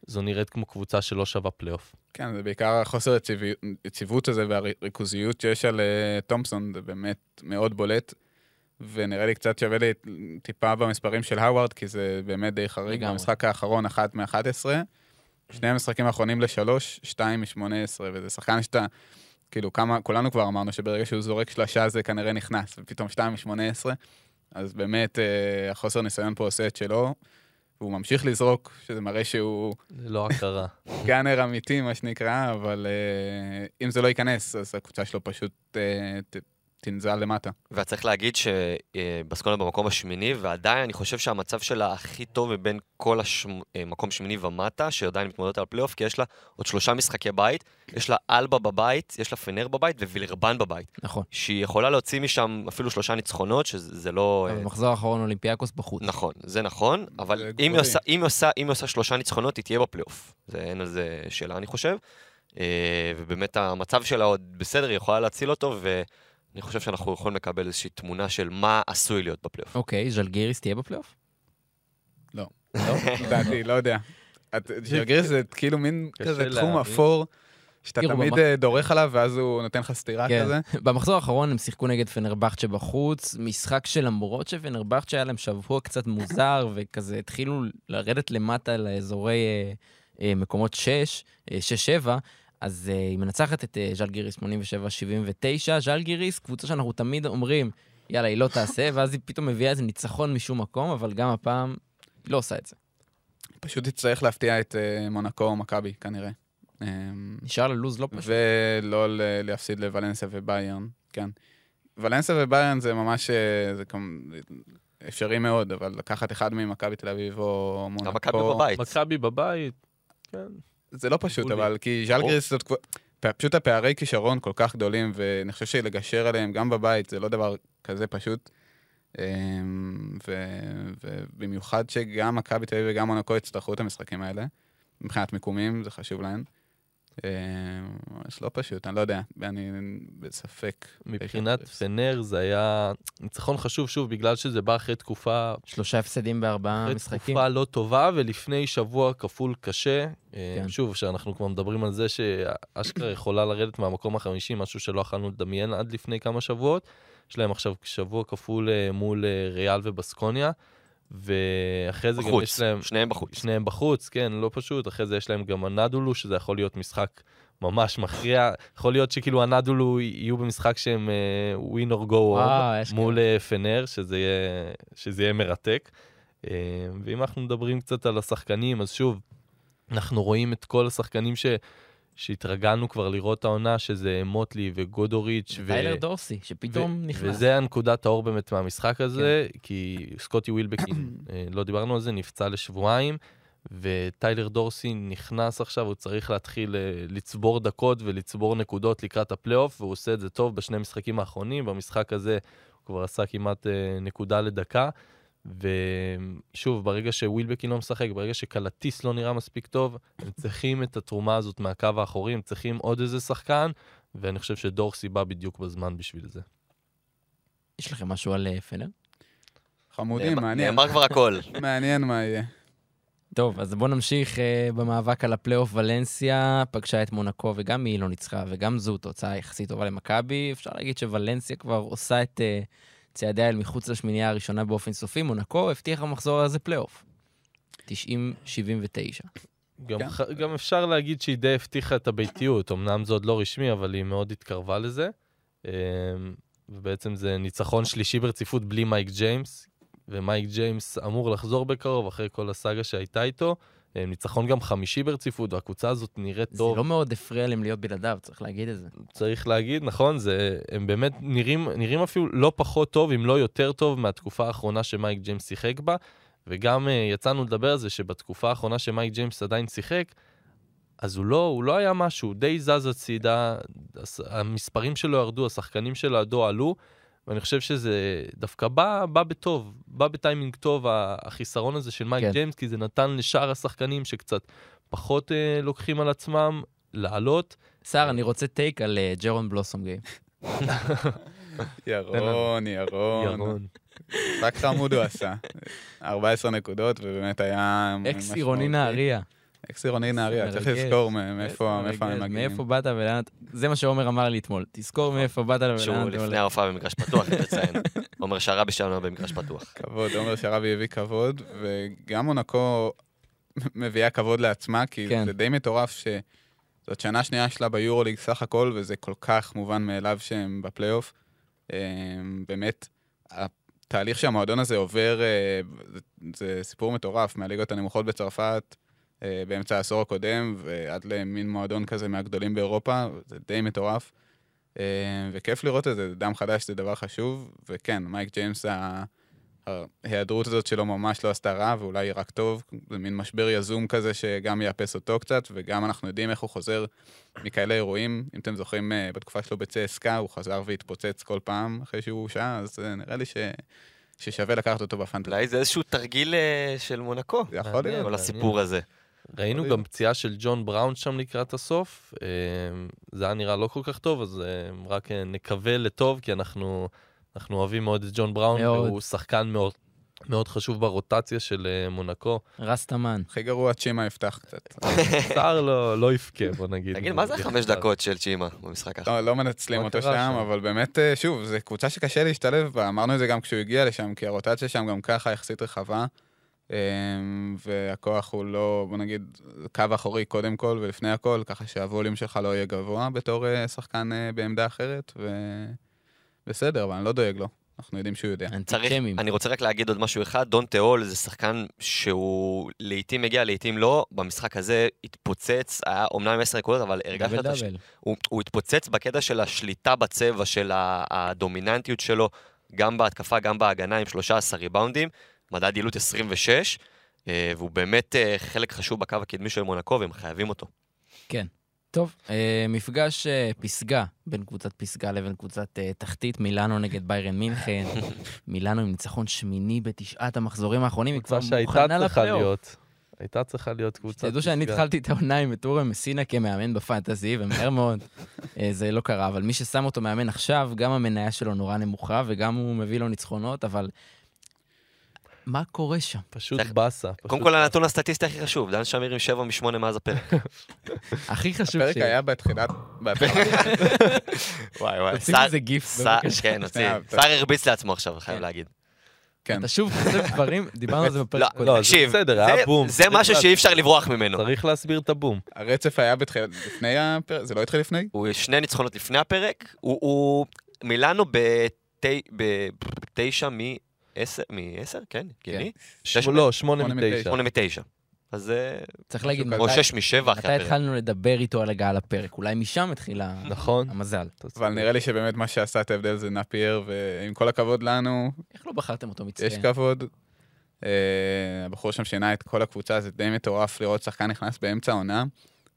זו נראית כמו קבוצה שלא שווה פלייאוף. כן, זה בעיקר החוסר יציבי- יציבות הזה והריכוזיות שיש על אה, תומפסון, זה באמת מאוד בולט. ונראה לי קצת שווה לי טיפה במספרים של האווארד, כי זה באמת די חריג. לגמרי. במשחק האחרון, אחת מ-11, שני המשחקים האחרונים לשלוש, שתיים מ-18, וזה שחקן שאתה, כאילו, כמה, כולנו כבר אמרנו שברגע שהוא זורק שלושה זה כנראה נכנס, ופתאום שתיים מ-18, אז באמת אה, החוסר ניסיון פה עושה את שלו, והוא ממשיך לזרוק, שזה מראה שהוא... זה לא הכרה. גאנר אמיתי, מה שנקרא, אבל uh, אם זה לא ייכנס, אז הקבוצה שלו פשוט uh, ת, תנזל למטה. וצריך להגיד שבסקוניה במקום השמיני, ועדיין אני חושב שהמצב שלה הכי טוב מבין כל המקום שמיני ומטה, שעדיין מתמודדת על פלייאוף, כי יש לה עוד שלושה משחקי בית, יש לה אלבה בבית, יש לה פנר בבית ווילרבן בבית, נכון. שהיא יכולה להוציא משם אפילו שלושה ניצחונות, שזה זה לא... אה, במחזור האחרון אולימפיאקוס בחוץ. נכון, זה נכון, אבל זה אם היא. עושה, אם, היא עושה, אם היא עושה שלושה ניצחונות, היא תהיה בפלייאוף. זה, אין על זה שאלה, אני חושב. אה, ובאמת המצב שלה עוד בסדר, היא יכולה להציל אותו, ואני חושב שאנחנו יכולים לקבל איזושהי תמונה של מה עשוי להיות בפלייאוף. אוקיי, ז'לגיריס תהיה בפלייאוף? לא, לדעתי, לא יודע. ז'לגיריס זה כאילו מין כזה תחום. אפור, שאתה תראו, תמיד במח- אה, דורך עליו, ואז הוא נותן לך סטירה כן. כזה. במחזור האחרון הם שיחקו נגד פנרבכצ'ה בחוץ, משחק שלמרות שפנרבכצ'ה היה להם שבוע קצת מוזר, וכזה התחילו לרדת למטה לאזורי אה, אה, מקומות 6, אה, 6-7, אז אה, היא מנצחת את אה, ז'לגיריס 87-79. ז'לגיריס, קבוצה שאנחנו תמיד אומרים, יאללה, היא לא תעשה, ואז היא פתאום מביאה איזה ניצחון משום מקום, אבל גם הפעם היא לא עושה את זה. פשוט תצטרך להפתיע את אה, מונקו או מכבי, כנראה. אה, נשאר לה לוז לא פשוט. ולא ל- להפסיד לוולנסיה וביירן, כן. ולנסיה וביירן זה ממש, זה כמ- אפשרי מאוד, אבל לקחת אחד ממכבי תל אביב או מונקו... גם מכבי בבית. מכבי בבית, כן. זה לא פשוט. אבל כי ז'לגריס זאת. פשוט הפערי כישרון כל כך גדולים, ואני חושב שלגשר עליהם גם בבית זה לא דבר כזה פשוט. אמ, ובמיוחד שגם מכבי תל אביב וגם מונקו יצטרכו את המשחקים האלה, מבחינת מיקומים, זה חשוב להם. אמ, ממש לא פשוט, אני לא יודע, אני בספק. מבחינת. פנר זה היה ניצחון חשוב, שוב, בגלל שזה בא אחרי תקופה שלושה הפסדים בארבעה אחרי משחקים. תקופה לא טובה, ולפני שבוע כפול קשה. אה, כן. שוב, שאנחנו כבר מדברים על זה שאשכרה יכולה לרדת מהמקום החמישי, משהו שלא יכולנו לדמיין עד לפני כמה שבועות. יש להם עכשיו שבוע כפול אה, מול אה, ריאל ובסקוניה, ואחרי זה גם בחוץ, יש להם... שניהם בחוץ. שניהם בחוץ, כן, לא פשוט. אחרי זה יש להם גם הנדולו, שזה יכול להיות משחק ממש מכריע. יכול להיות שכאילו הנדולו יהיו במשחק שהם אה, win or go אשכרה. מול אה, פנר, שזה יהיה, שזה יהיה מרתק. אה, ואם אנחנו מדברים קצת על השחקנים, אז שוב, אנחנו רואים את כל השחקנים ש... שהתרגלנו כבר לראות העונה, שזה מוטלי וגודוריץ' ו... טיילר דורסי, שפתאום ו- נכנס. וזה הנקודת האור באמת מהמשחק הזה, כי סקוטי ווילבקין, אה, לא דיברנו על זה, נפצע לשבועיים, וטיילר דורסי נכנס עכשיו, הוא צריך להתחיל אה, לצבור דקות ולצבור נקודות לקראת הפלייאוף, והוא עושה את זה טוב בשני המשחקים האחרונים, במשחק הזה הוא כבר עשה כמעט אה, נקודה לדקה, ושוב, ברגע שווילבקין לא משחק, ברגע שקלטיס לא נראה מספיק טוב, הם צריכים את התרומה הזאת מהקו האחורי, הם צריכים עוד איזה שחקן, ואני חושב שדורסי בא בדיוק בזמן בשביל זה. יש לכם משהו על אה, פנר? חמודים, מעניין. נאמר כבר הכל. מעניין מה יהיה. טוב, אז בואו נמשיך אה, במאבק על הפלייאוף. ולנסיה פגשה את מונקו, וגם היא לא ניצחה, וגם זו תוצאה יחסית טובה למכבי. אפשר להגיד שוולנסיה כבר עושה את אה, צעדיה אל מחוץ לשמינייה הראשונה באופן סופי. מונקו הבטיחה במחזור הזה פלייאוף. 90-79. גם, כן. ח... גם אפשר להגיד שהיא די הבטיחה את הביתיות, אמנם זה עוד לא רשמי, אבל היא מאוד התקרבה לזה. אמ, ובעצם זה ניצחון שלישי ברציפות בלי מייק ג'יימס, ומייק ג'יימס אמור לחזור בקרוב אחרי כל הסאגה שהייתה איתו. אמ, ניצחון גם חמישי ברציפות, והקבוצה הזאת נראית זה טוב. לא מאוד הפריע להם להיות בלעדיו, צריך להגיד את זה. צריך להגיד, נכון, זה, הם באמת נראים, נראים אפילו לא פחות טוב, אם לא יותר טוב, מהתקופה האחרונה שמייק ג'יימס שיחק בה. וגם אה, יצאנו לדבר על זה שבתקופה האחרונה שמייק ג'יימס עדיין שיחק, אז הוא לא, הוא לא היה משהו, הוא די זז הצידה, המספרים שלו ירדו, השחקנים שלו עלו, ואני חושב שזה דווקא בא, בא בטוב, בא בטיימינג טוב, החיסרון הזה של מייק כן. ג'יימס, כי זה נתן לשאר השחקנים שקצת פחות uh, לוקחים על עצמם לעלות. סער, אני רוצה טייק על אה, ג'רון בלוסום גיים. ירון, ירון. ירון. רק חמוד הוא עשה. 14 נקודות, ובאמת היה... אקס. עירוני נהריה. אקס עירוני נהריה, צריך. לזכור מ- מאיפה הם. מגיעים. מאיפה באת ולאן... זה מה שעומר אמר לי אתמול. תזכור מאיפה באת ולאן שהוא לפני. ההופעה במגרש פתוח, אני מציין. עומר שרבי שלנו במגרש פתוח. כבוד, עומר שרבי הביא כבוד, וגם מונקו מביאה כבוד לעצמה, כי כן. זה די מטורף שזאת שנה שנייה שלה ביורוליג סך הכל, וזה כל כך מובן מאליו שהם בפלייאוף. אה, באמת, התהליך שהמועדון הזה עובר, אה, זה- סיפור מטורף, מהליגות הנמוכות בצרפת, באמצע העשור הקודם, ועד למין מועדון כזה מהגדולים באירופה, זה די מטורף. אה, וכיף לראות את זה, דם חדש זה דבר חשוב, וכן, מייק ג'יימס, ההיעדרות הזאת שלו ממש לא עשתה רע, ואולי רק טוב, זה מין משבר יזום כזה שגם יאפס אותו קצת, וגם אנחנו יודעים איך הוא חוזר מכאלה אירועים. אם אתם זוכרים, אה, בתקופה שלו בצסקה, הוא חזר והתפוצץ כל פעם אחרי שהוא הושעה, אז אה, נראה לי ש... ששווה לקחת אותו בפנטזי. אולי זה איזשהו תרגיל אה, של מונקו, זה יכול. להיות. כל הסיפור הזה. ראינו גם פציעה של ג'ון בראון שם לקראת הסוף. אה, זה היה נראה לא כל כך טוב, אז אה, רק אה, נקווה לטוב, כי אנחנו, אנחנו אוהבים מאוד את ג'ון בראון, מאוד. והוא שחקן מאוד, מאוד חשוב ברוטציה של מונקו. רסטמן. הכי גרוע, צ'ימה יפתח קצת. סער לא, לא יבכה, בוא נגיד. תגיד, מה זה החמש דקות של צ'ימה במשחק האחרון? לא, לא מנצלים אותו שם, שם? אבל באמת, שוב, זו קבוצה שקשה להשתלב בה, אמרנו את זה גם כשהוא הגיע לשם, כי הרוטציה שם גם ככה יחסית רחבה, והכוח הוא לא, בוא נגיד, קו אחורי קודם כל ולפני הכל, ככה שהווליום שלך לא יהיה גבוה בתור אה, שחקן אה, בעמדה אחרת, ובסדר, אבל אני לא דואג לו, אנחנו יודעים שהוא יודע. צריך, אנטישמים. אני רוצה רק להגיד עוד משהו אחד, דון תיאול זה שחקן שהוא לעיתים מגיע, לעיתים לא, במשחק הזה התפוצץ, היה אומנם 10 נקודות, אבל הרגשת דאבל את הש... הוא, הוא התפוצץ בקטע של השליטה בצבע, של הדומיננטיות שלו, גם בהתקפה, גם בהגנה, עם 13 ריבאונדים, מדד יעילות 26, אה, והוא באמת אה, חלק חשוב בקו הקדמי של מונקו, והם חייבים אותו. טוב, אה, מפגש פסגה בין קבוצת פסגה לבין קבוצת תחתית, מילאנו נגד ביירן מינכן. מילאנו עם ניצחון שמיני בתשעת המחזורים האחרונים, היא כבר קבוצה שהייתה מוכנה צריכה לפלייאוף. להיות. הייתה צריכה להיות קבוצה. תדעו שאני התחלתי את העונה עם טורם מסינה כמאמן בפנטזי, ומהר מאוד זה לא קרה, אבל מי ששם אותו מאמן עכשיו, גם המניה שלו נורא נמוכה, וגם הוא מביא לו ניצחונות, אבל מה קורה שם? פשוט באסה. קודם כל, הנתון הסטטיסטי הכי חשוב, דן שמיר עם 7 מ-8 מאז הפרק. הכי חשוב הפרק היה בתחילת... וואי וואי, תוציא מזה גיף, בבקשה. כן, נוציא. שנייה, שר הרביץ לעצמו עכשיו, חייב כן. להגיד. כן. אתה שוב כותב דברים, דיברנו על זה לא, בפרק הקודם. לא, זה תקשיב, בסדר, היה בום. זה משהו שאי אפשר לברוח ממנו. צריך להסביר את הבום. הרצף היה בתחילת... לפני הפרק? זה לא התחיל לפני? הוא שני ניצחונות לפני הפרק, הוא- מילאנו בתשע מ-10, מ-10? כן, הגיוני? שש לא, שמונה שמונה מתשע. מתשע. שמונה מתשע. אז זה... צריך להגיד, או מתי- שש משבע אחרי מתי הפרק. התחלנו לדבר איתו על הגעה לפרק? אולי משם התחיל נכון. המזל. אבל נראה לי שבאמת מה שעשה את ההבדל זה נפייר, ועם כל הכבוד לנו, איך לא בחרתם אותו יש מצטיין? כבוד. אה, הבחור שם שינה את כל הקבוצה, זה די מטורף לראות שחקן נכנס באמצע העונה,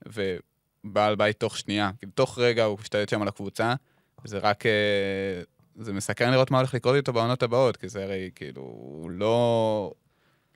ובעל בית תוך שנייה. תוך רגע הוא השתלט שם על הקבוצה, זה רק, אה, זה מסקרן לראות מה הולך לקרות איתו בעונות הבאות, כי זה הרי כאילו, הוא לא...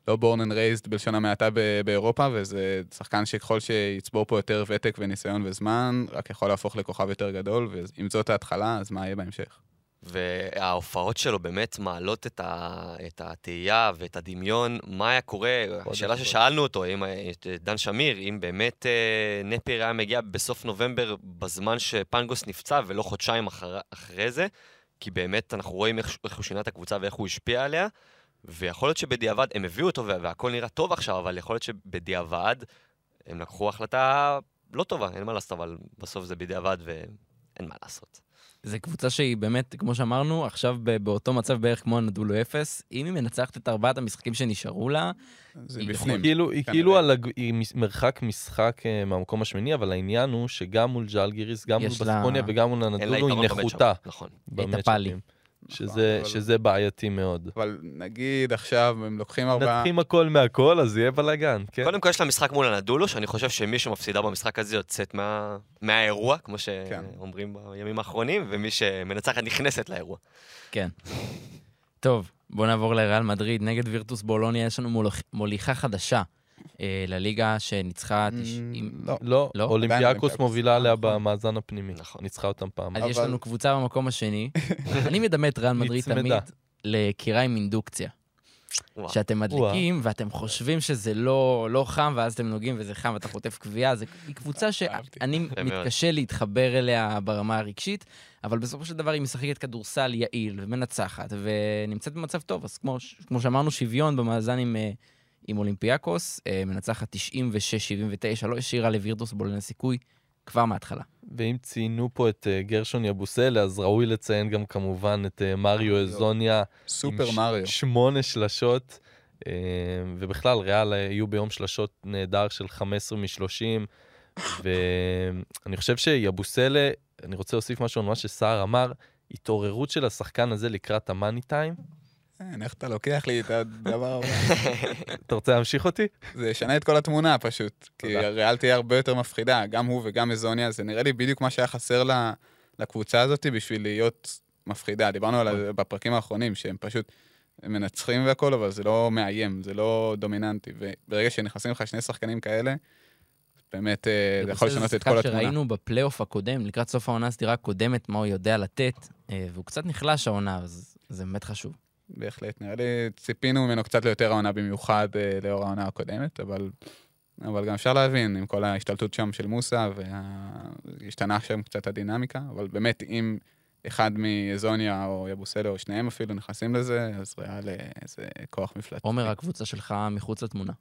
לא born and raised בלשון המעטה ב- באירופה, וזה שחקן שככל שיצבור פה יותר ותק וניסיון וזמן, רק יכול להפוך לכוכב יותר גדול, ואם זאת ההתחלה, אז מה יהיה בהמשך? וההופעות שלו באמת מעלות את, ה... את התהייה ואת הדמיון, מה היה קורה, השאלה. ששאלנו אותו, אם, את דן שמיר, אם באמת אה, נפיר היה מגיע בסוף נובמבר בזמן שפנגוס נפצע ולא חודשיים אחר... אחרי זה, כי באמת אנחנו רואים איך, איך הוא שינה את הקבוצה ואיך הוא השפיע עליה, ויכול להיות שבדיעבד, הם הביאו אותו וה- והכל נראה טוב עכשיו, אבל יכול להיות שבדיעבד הם לקחו החלטה לא טובה, אין מה לעשות, אבל בסוף זה בדיעבד ואין מה לעשות. זו קבוצה שהיא באמת, כמו שאמרנו, עכשיו ב- באותו מצב בערך כמו הנדולו אפס. אם היא מנצחת את ארבעת המשחקים שנשארו לה, זה היא בפנים. כאילו, היא כנראה. כאילו על הג... היא מרחק משחק אה, מהמקום השמיני, אבל העניין הוא שגם מול ג'לגיריס, גם מול בסקוניה וגם מול הנדולו, היא נחותה נכון. במצ'אפים. שזה, אבל- שזה בעייתי מאוד. אבל נגיד עכשיו הם לוקחים ארבעה... נתחיל הכל מהכל, אז יהיה בלאגן, כן? קודם כל יש לה משחק מול הנדולו, שאני חושב שמי שמפסידה במשחק הזה יוצאת מה... מהאירוע, כמו כן. שאומרים בימים האחרונים, ומי שמנצחת נכנסת לאירוע. כן. טוב, בואו נעבור לריאל מדריד. נגד וירטוס בולוניה יש לנו מולכ- מוליכה חדשה לליגה שניצחה... Mm, לא. לא, לא? אולימפיאקוס. מובילה עליה. במאזן הפנימי. נכון. ניצחה אותם פעם. אז יש לנו קבוצה במקום השני. אני מדמה את ריאל מדריד. תמיד לקירה עם אינדוקציה. שאתם מדליקים ואתם חושבים שזה לא, לא חם, ואז אתם נוגעים וזה חם ואתה חוטף קביעה. זו קבוצה. שאני. מתקשה להתחבר אליה ברמה הרגשית, אבל בסופו של דבר היא משחקת כדורסל יעיל ומנצחת, ונמצאת במצב טוב. אז כמו שאמרנו, שוויון במאזן עם, אה, עם אולימפיאקוס, אה, מנצחת 96-79, לא השאירה לווירטוס בולנה סיכוי כבר מההתחלה. ואם ציינו פה את אה, גרשון יבוסלה, אז ראוי לציין גם כמובן את אה, מריו. אזוניה. סופר מריו. שמונה שלשות, ובכלל, ריאל היו ביום שלשות נהדר של 15 מ-30, ואני חושב שיבוסלה, אני רוצה להוסיף משהו על מה שסער אמר, התעוררות של השחקן הזה לקראת המאני טיים. אין, איך אתה לוקח לי את הדבר הבא? אתה רוצה להמשיך אותי? זה ישנה את כל התמונה פשוט. כי. הריאל תהיה הרבה יותר מפחידה, גם הוא וגם אזוניה, זה נראה לי בדיוק מה שהיה חסר לה- לקבוצה הזאת בשביל להיות מפחידה. דיברנו על זה בפרקים האחרונים, שהם פשוט מנצחים והכל, אבל זה לא מאיים, זה לא דומיננטי. וברגע שנכנסים לך שני שחקנים כאלה, באמת אה, זה יכול לשנות את כל זה התמונה. שראינו בפלייאוף הקודם, לקראת סוף העונה הסדירה הקודמת, מה הוא יודע לתת, אה, והוא קצת נחלש העונה, אז זה באמת חשוב. בהחלט, נראה לי ציפינו ממנו קצת ליותר העונה במיוחד אה, לאור העונה הקודמת, אבל, אבל גם אפשר להבין עם כל ההשתלטות שם של מוסא, והשתנה שם קצת הדינמיקה, אבל באמת, אם אחד מאזוניה או יבוסלו או שניהם אפילו נכנסים לזה, אז ריאל אה, זה כוח מפלט. עומר, הקבוצה שלך מחוץ לתמונה.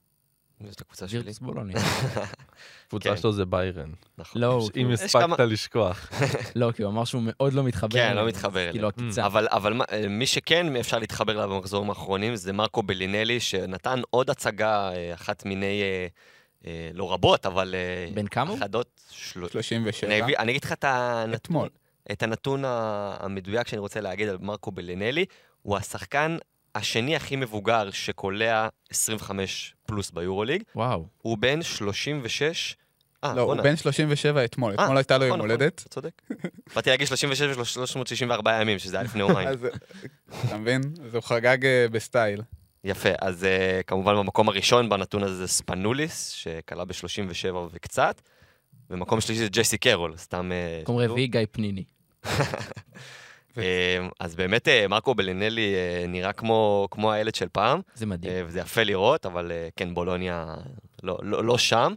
זאת הקבוצה שלי. וירטוס בולוניה. הקבוצה כן. שלו זה ביירן. נכון. לא, אם כאילו- הספקת לשכוח. לא, כי הוא אמר שהוא מאוד לא מתחבר. כן, לא מתחבר אז כאילו. עקיצה. אבל, מי שכן אפשר להתחבר אליו במחזורים האחרונים זה מרקו בלינלי, שנתן עוד הצגה, אה, אחת מיני, אה, אה, לא רבות, אבל בן כמה הוא? אחדות. של... 37. אני, אגיד לך את הנתון, אתמול. את הנתון המדויק שאני רוצה להגיד על מרקו בלינלי, הוא השחקן השני הכי מבוגר שקולע 25 פלוס ביורוליג, וואו. הוא בן 36. אה, לא, הוא. בן 37 אתמול, אה, אתמול הייתה לו נכון, יום נכון, הולדת. אתה צודק. באתי להגיד 36 ו-364 ימים, שזה היה לפני יומיים. אתה מבין? אז הוא חגג אה, בסטייל. יפה, אז אה, כמובן במקום הראשון בנתון הזה זה ספנוליס, שקלע ב-37 וקצת, ומקום שלישי זה ג'ייסי קרול, סתם... מקום. רביעי, גיא פניני. אה, אז באמת אה, מרקו בלינלי אה, נראה כמו, כמו הילד של פעם, זה מדהים. אה, וזה יפה לראות, אבל כן, בולוניה לא, לא, לא שם.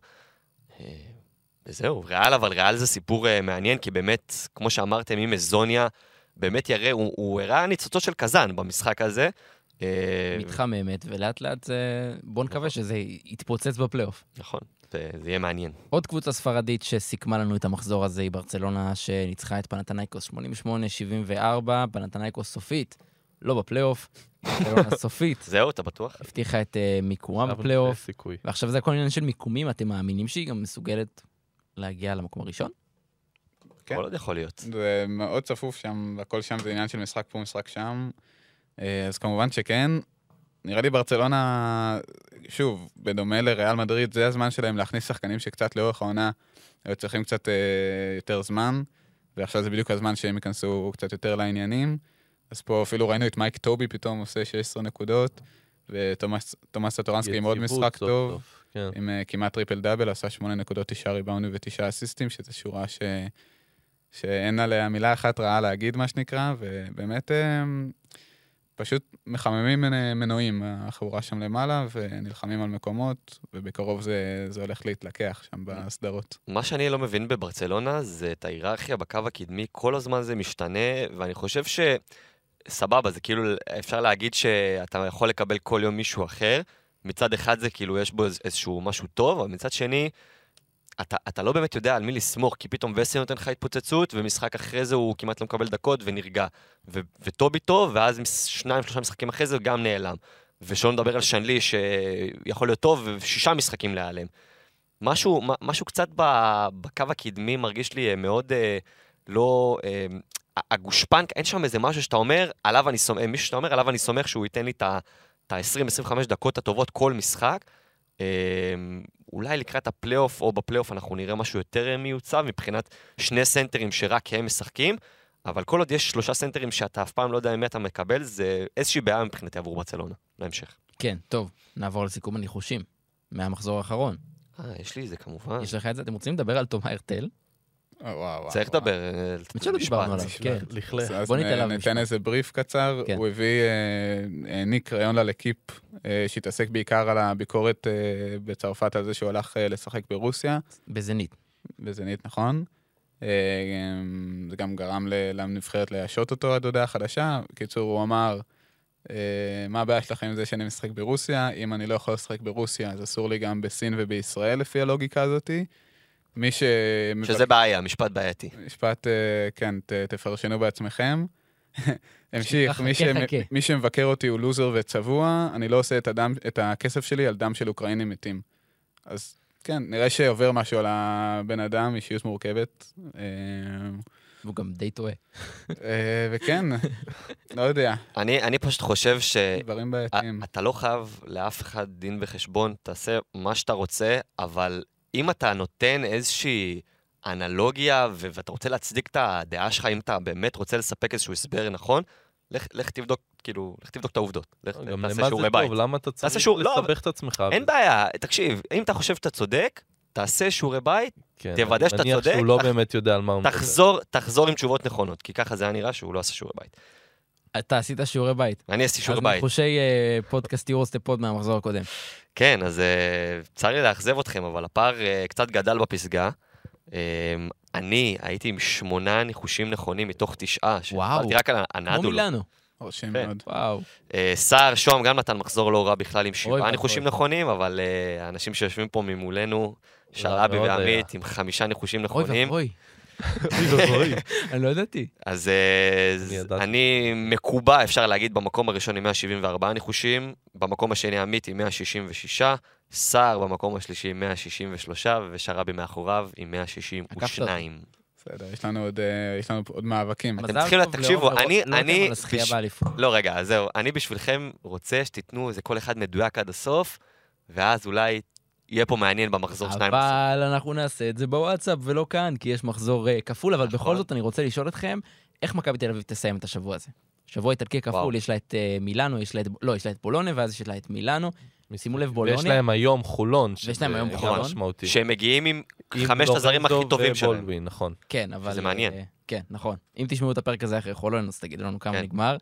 וזהו, ריאל, אבל ריאל זה סיפור מעניין, כי באמת, כמו שאמרתם, אם הזוניה באמת יראה, הוא, הוא הראה ניצוצות של קזאן במשחק הזה. אה, מתחממת, ולאט לאט זה... בוא נקווה שזה יתפוצץ בפלייאוף. נכון, זה זה יהיה מעניין. עוד קבוצה ספרדית שסיכמה לנו את המחזור הזה היא ברצלונה, שניצחה את פנתנייקוס 88-74, פנתנייקוס סופית, לא בפלייאוף, ברצלונה סופית, זהו, אתה בטוח? הבטיחה את אה, מיקומה בפלייאוף. ועכשיו זה הכל עניין של מיקומים, אתם מאמינים שהיא גם מסוגלת להגיע למקום הראשון? כן. כל עוד יכול להיות. זה מאוד צפוף שם, הכל שם זה עניין של משחק פה, משחק שם. אה, אז כמובן שכן. נראה לי ברצלונה, שוב, בדומה לריאל מדריד, זה הזמן שלהם להכניס שחקנים שקצת לאורך העונה היו צריכים קצת אה, יותר זמן, ועכשיו זה בדיוק הזמן שהם ייכנסו קצת יותר לעניינים. אז פה אפילו ראינו את מייק טובי פתאום עושה 16 נקודות, ותומאס סטורנסקי עם עוד משחק טוב, סוף, כן. עם אה, כמעט טריפל דאבל, עשה 8 נקודות, 9 ריבאונדים ו-9 אסיסטים, שזו שורה ש... שאין עליה מילה אחת רעה להגיד, מה שנקרא, ובאמת אה, פשוט מחממים מנ- מנועים, החבורה שם למעלה, ונלחמים על מקומות, ובקרוב זה, זה הולך להתלקח שם בסדרות. מה שאני לא מבין בברצלונה זה את ההיררכיה בקו הקדמי, כל הזמן זה משתנה, ואני חושב ש... סבבה, זה כאילו, אפשר להגיד שאתה יכול לקבל כל יום מישהו אחר. מצד אחד זה כאילו, יש בו איז- איזשהו משהו טוב, אבל מצד שני, אתה, אתה לא באמת יודע על מי לסמוך, כי פתאום וסי נותן לך התפוצצות, ומשחק אחרי זה הוא כמעט לא מקבל דקות ונרגע. ו- וטובי טוב, ואז שניים, שלושה משחקים אחרי זה גם נעלם. ושלא נדבר על שנלי שיכול להיות טוב, ושישה משחקים להיעלם. משהו, משהו קצת בקו הקדמי מרגיש לי אה, מאוד אה, לא... אה, הגושפנקה, אין שם איזה משהו שאתה אומר, עליו אני סומך, מישהו שאתה אומר, עליו אני סומך שהוא ייתן לי את ה-20-25 דקות הטובות כל משחק. אה, אולי לקראת הפלייאוף או בפלייאוף אנחנו נראה משהו יותר מיוצב מבחינת שני סנטרים שרק הם משחקים, אבל כל עוד יש שלושה סנטרים שאתה אף פעם לא יודע מי אתה מקבל, זה איזושהי בעיה מבחינתי עבור ברצלונה, להמשך. כן, טוב, נעבור לסיכום הניחושים מהמחזור האחרון. אה, יש לי את זה כמובן. יש לך את זה? אתם רוצים לדבר על תומא הרטל? וואו, צריך. לדבר. אה, האמת שלא דיברנו עליו, משפט. כן. אז בוא ניתן עליו ניתן. איזה בריף קצר. כן. הוא הביא, אה, העניק רעיון ללקיפ, אה, שהתעסק בעיקר על הביקורת אה, בצרפת על זה שהוא הלך אה, לשחק ברוסיה, בזנית. בזנית, נכון? אה, זה גם גרם ל- לנבחרת להשעות אותו עד הודעה חדשה. בקיצור, הוא אמר, אה, מה הבעיה שלכם עם זה שאני משחק ברוסיה? אם אני לא יכול לשחק ברוסיה, אז אסור לי גם בסין ובישראל, לפי הלוגיקה הזאתי. מי ש... שזה בעיה, משפט בעייתי. משפט, אה, כן, ת, תפרשנו בעצמכם. המשיך, מי, ש... מי שמבקר אותי הוא לוזר וצבוע, אני לא עושה את, הדם, את הכסף שלי על דם של אוקראינים מתים. אז כן, נראה שעובר משהו על הבן אדם, אישיות מורכבת. אה, והוא גם די טועה. אה, וכן, לא יודע, אני אני פשוט חושב ש... דברים בעייתיים. אתה לא חייב לאף אחד דין וחשבון, תעשה מה שאתה רוצה, אבל אם אתה נותן איזושהי אנלוגיה ו- ואתה רוצה להצדיק את הדעה שלך, אם אתה באמת רוצה לספק איזשהו הסבר נכון, לך, לך תבדוק, כאילו, לך תבדוק את העובדות. לך גם למה זה בית. טוב? למה אתה צריך לא, לסבך את עצמך? אין בעיה, תקשיב, אם אתה חושב שאתה צודק, תעשה שיעורי בית, כן, תוודא שאתה מניח צודק, שהוא לא תח- באמת יודע על מה הוא מדבר. תחזור, תחזור עם תשובות נכונות, כי ככה זה היה נראה שהוא לא עשה שיעורי בית. אתה עשית שיעורי בית. אני עשיתי שיעורי אז בית. ניחושי אה, פודקאסט יורוסטפוד מהמחזור הקודם. כן, אז uh, צר לי לאכזב אתכם, אבל הפער uh, קצת גדל בפסגה. Um, אני הייתי עם שמונה ניחושים נכונים מתוך תשעה, וואו. רק על כמו הנדולו. מילאנו. מרשים כן. מאוד. וואו. Uh, סער שוהם גם נתן מחזור לא רע בכלל עם שבעה. ניחושים נכונים, אבל uh, האנשים שיושבים פה ממולנו, שרעבי מאוד ועמית עם חמישה ניחושים נכונים. אוי ואבוי. אני לא ידעתי. אז אה, אני מקובע, אפשר להגיד, במקום הראשון עם 174 ניחושים, במקום השני עמית עם 166, סער במקום השלישי עם 163, ושרבי מאחוריו עם 162. בסדר, יש לנו עוד, אה, יש לנו עוד מאבקים. אתם צריכים, טוב תקשיבו, אני- לא אני. לא, רגע, אז זהו, אני בשבילכם רוצה שתיתנו איזה כל אחד מדויק עד הסוף, ואז אולי יהיה פה מעניין במחזור שניים. בסוף. אבל אנחנו נעשה את זה בוואטסאפ ולא כאן, כי יש מחזור אה, כפול, אבל נכון. בכל זאת אני רוצה לשאול אתכם, איך מכבי תל אביב תסיים את השבוע הזה? שבוע איטלקי כפול, וואו. יש לה את אה, מילאנו, יש לה את, לא, יש לה את בולונה, ואז יש לה את מילאנו. שימו לב, בולוניה. ויש להם היום חולון. ויש להם היום חולון. משמעותי. שהם מגיעים עם חמשת הזרים הכי טובים שלהם. ובולדווין, נכון. כן, אבל... שזה מעניין. אה, כן, נכון. אם תשמעו את הפרק הזה אחרי חולון, אז תגידו לנו כמה כן. נגמר.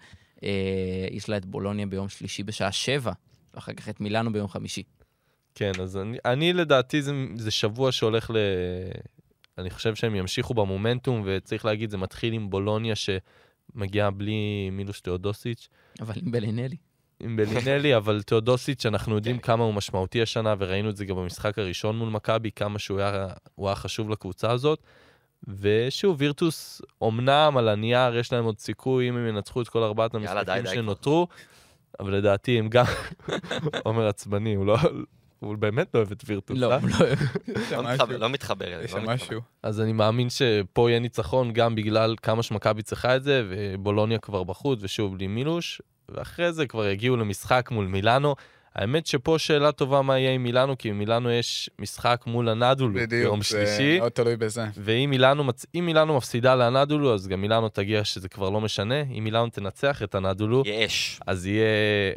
יש לה את בולוניה ביום שלישי בשעה שבע, ואחר כך את מילאנו ביום חמישי. כן, אז אני, אני לדעתי זה, זה שבוע שהולך ל... אני חושב שהם ימשיכו במומנטום, וצריך להגיד, זה מתחיל עם בולוניה שמגיעה בלי מילוש תאודוסיץ', אבל עם בלינלי. עם בלינלי, אבל תאודוסיץ', אנחנו יודעים כמה הוא משמעותי השנה, וראינו את זה גם במשחק הראשון מול מכבי, כמה שהוא היה, הוא היה חשוב לקבוצה הזאת. ושוב, וירטוס, אמנם על הנייר יש להם עוד סיכוי אם הם ינצחו את כל ארבעת יאללה, די, המשחקים די. שנותרו, אבל לדעתי הם גם... עומר עצבני, הוא לא... הוא באמת לא אוהב את וירטוס, לא, אה? הוא לא... יש לא מתחבר-. לא מתחבר אליהם. יש לא שם מתחבר. משהו. אז אני מאמין שפה יהיה ניצחון גם בגלל כמה שמכבי צריכה את זה, ובולוניה כבר בחוץ, ושוב בלי מילוש, ואחרי זה כבר יגיעו למשחק מול מילאנו. האמת שפה שאלה טובה מה יהיה עם מילאנו, כי עם מילאנו יש משחק מול הנדולו ביום בדיוק, שלישי. זה מאוד תלוי בזה. ואם מילאנו, מצ... אם מילאנו מפסידה לאנדולו, אז גם מילאנו תגיע שזה כבר לא משנה. אם מילאנו תנצח את הנדולו, יהיה אש. אז יהיה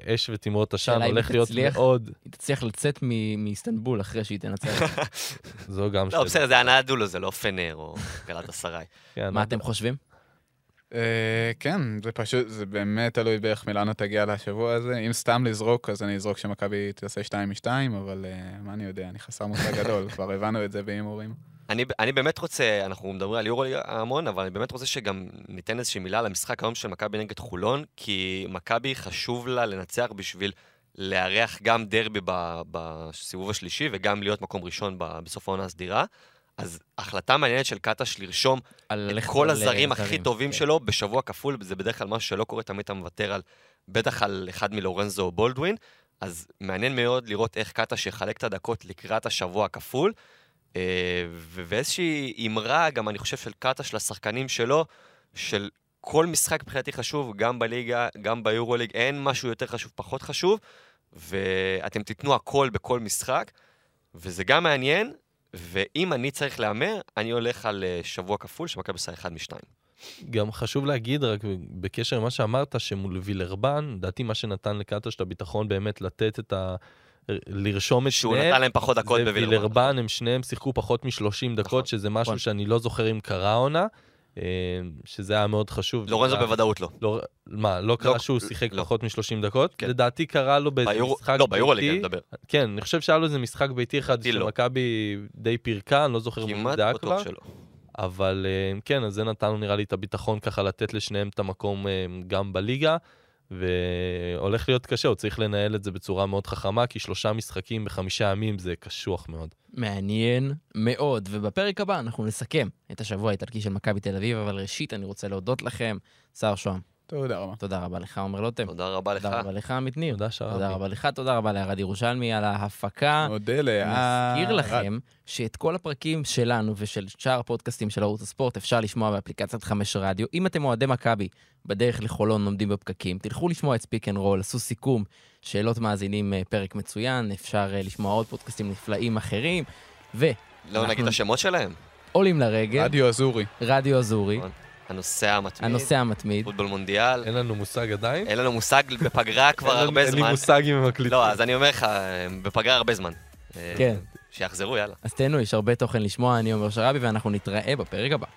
אש ותמרות עשן, הולך להיות תצליח. מאוד... היא תצליח לצאת מ- מאיסטנבול אחרי שהיא תנצח. זו גם לא, בסדר, זה הנדולו, זה לא פנר או גלת אסריי. כן, מה אתם חושבים? אה, כן, זה פשוט, זה באמת תלוי באיך מילאנו תגיע לשבוע הזה. אם סתם לזרוק, אז אני אזרוק שמכבי תעשה 2 מ-2, אבל אה, מה אני יודע, אני חסר מושג גדול, כבר הבנו את זה בהימורים. אני, אני באמת רוצה, אנחנו מדברים על יורוליגה המון, אבל אני באמת רוצה שגם ניתן איזושהי מילה למשחק היום של מכבי נגד חולון, כי מכבי חשוב לה לנצח בשביל לארח גם דרבי בסיבוב השלישי וגם להיות מקום ראשון בסוף העונה הסדירה. אז החלטה מעניינת של קטש לרשום על את כל על, הזרים אה, הכי טובים כן. שלו בשבוע כפול, זה בדרך כלל משהו שלא קורה, תמיד אתה מוותר על, בטח על אחד מלורנזו או בולדווין, אז מעניין מאוד לראות איך קטש יחלק את הדקות לקראת השבוע הכפול, אה, ואיזושהי אמרה, גם אני חושב של קטש לשחקנים שלו, של כל משחק מבחינתי חשוב, גם בליגה, גם ביורוליג, אין משהו יותר חשוב, פחות חשוב, ואתם תיתנו הכל בכל משחק, וזה גם מעניין, ואם אני צריך להמר, אני הולך על אה, שבוע כפול, שמכבי עושה אחד משתיים. גם חשוב להגיד, רק בקשר למה שאמרת, שמול וילרבן, לדעתי מה שנתן לקטש את הביטחון באמת לתת את ה... לרשום את שהוא שניהם, נתן להם פחות דקות זה בווילרבן. וילרבן, הם שניהם שיחקו פחות מ-30 נכון, דקות, שזה משהו נכון. שאני לא זוכר אם קרה עונה, שזה היה מאוד חשוב. לורנזו בוודאות לא. לא, מה, לא קרה לא, שהוא שיחק לא. פחות מ-30 דקות? כן. לדעתי קרה לו באיזה ביורו- משחק לא, ביורוליג אני ביתי. מדבר. כן, אני חושב שהיה לו איזה משחק ביתי אחד ביתי לא. שמכבי די פירקה, אני לא זוכר מי כמעט זה היה בטוח כבר. שלא. אבל אה, כן, אז זה נתן לו נראה לי את הביטחון ככה לתת לשניהם את המקום אה, גם בליגה, והולך להיות קשה, הוא צריך לנהל את זה בצורה מאוד חכמה, כי שלושה משחקים בחמישה ימים זה קשוח מאוד. מעניין מאוד, ובפרק הבא אנחנו נסכם את השבוע האיטלקי של מכבי תל אביב, אבל ראשית אני רוצה להודות לכם, שחר שוהם, תודה רבה. תודה רבה לך, עומר לוטם, תודה רבה לך. תודה רבה לך, עמית ניר, תודה שרבי. תודה רבה לך, תודה רבה לערד ירושלמי על ההפקה. מודה לה... מזכיר לכם שאת כל הפרקים שלנו ושל שאר הפודקאסטים של ערוץ הספורט אפשר לשמוע באפליקציית חמש רדיו. אם אתם אוהדי מכבי בדרך לחולון עומדים בפקקים, תלכו לשמוע את Speak and Roll, עשו סיכום, שאלות מאזינים, אה, פרק מצוין, אפשר אה, לשמוע עוד פודקאסטים נפלאים אחרים, ועולים לא אנחנו- נגיד את השמות שלהם. לרגל, רדיו אזורי. רדיו אזורי, הנושא המתמיד, הנושא המתמיד. פוטבול מונדיאל. אין לנו מושג עדיין? אין לנו מושג בפגרה כבר אין לנו- הרבה אין לי זמן. מושג אם הם מקליטים. לא, אז אני אומר לך, בפגרה הרבה זמן. כן. שיחזרו, יאללה. אז תהנו, יש הרבה תוכן לשמוע, אני עומר שרבי, ואנחנו נתראה בפרק הבא.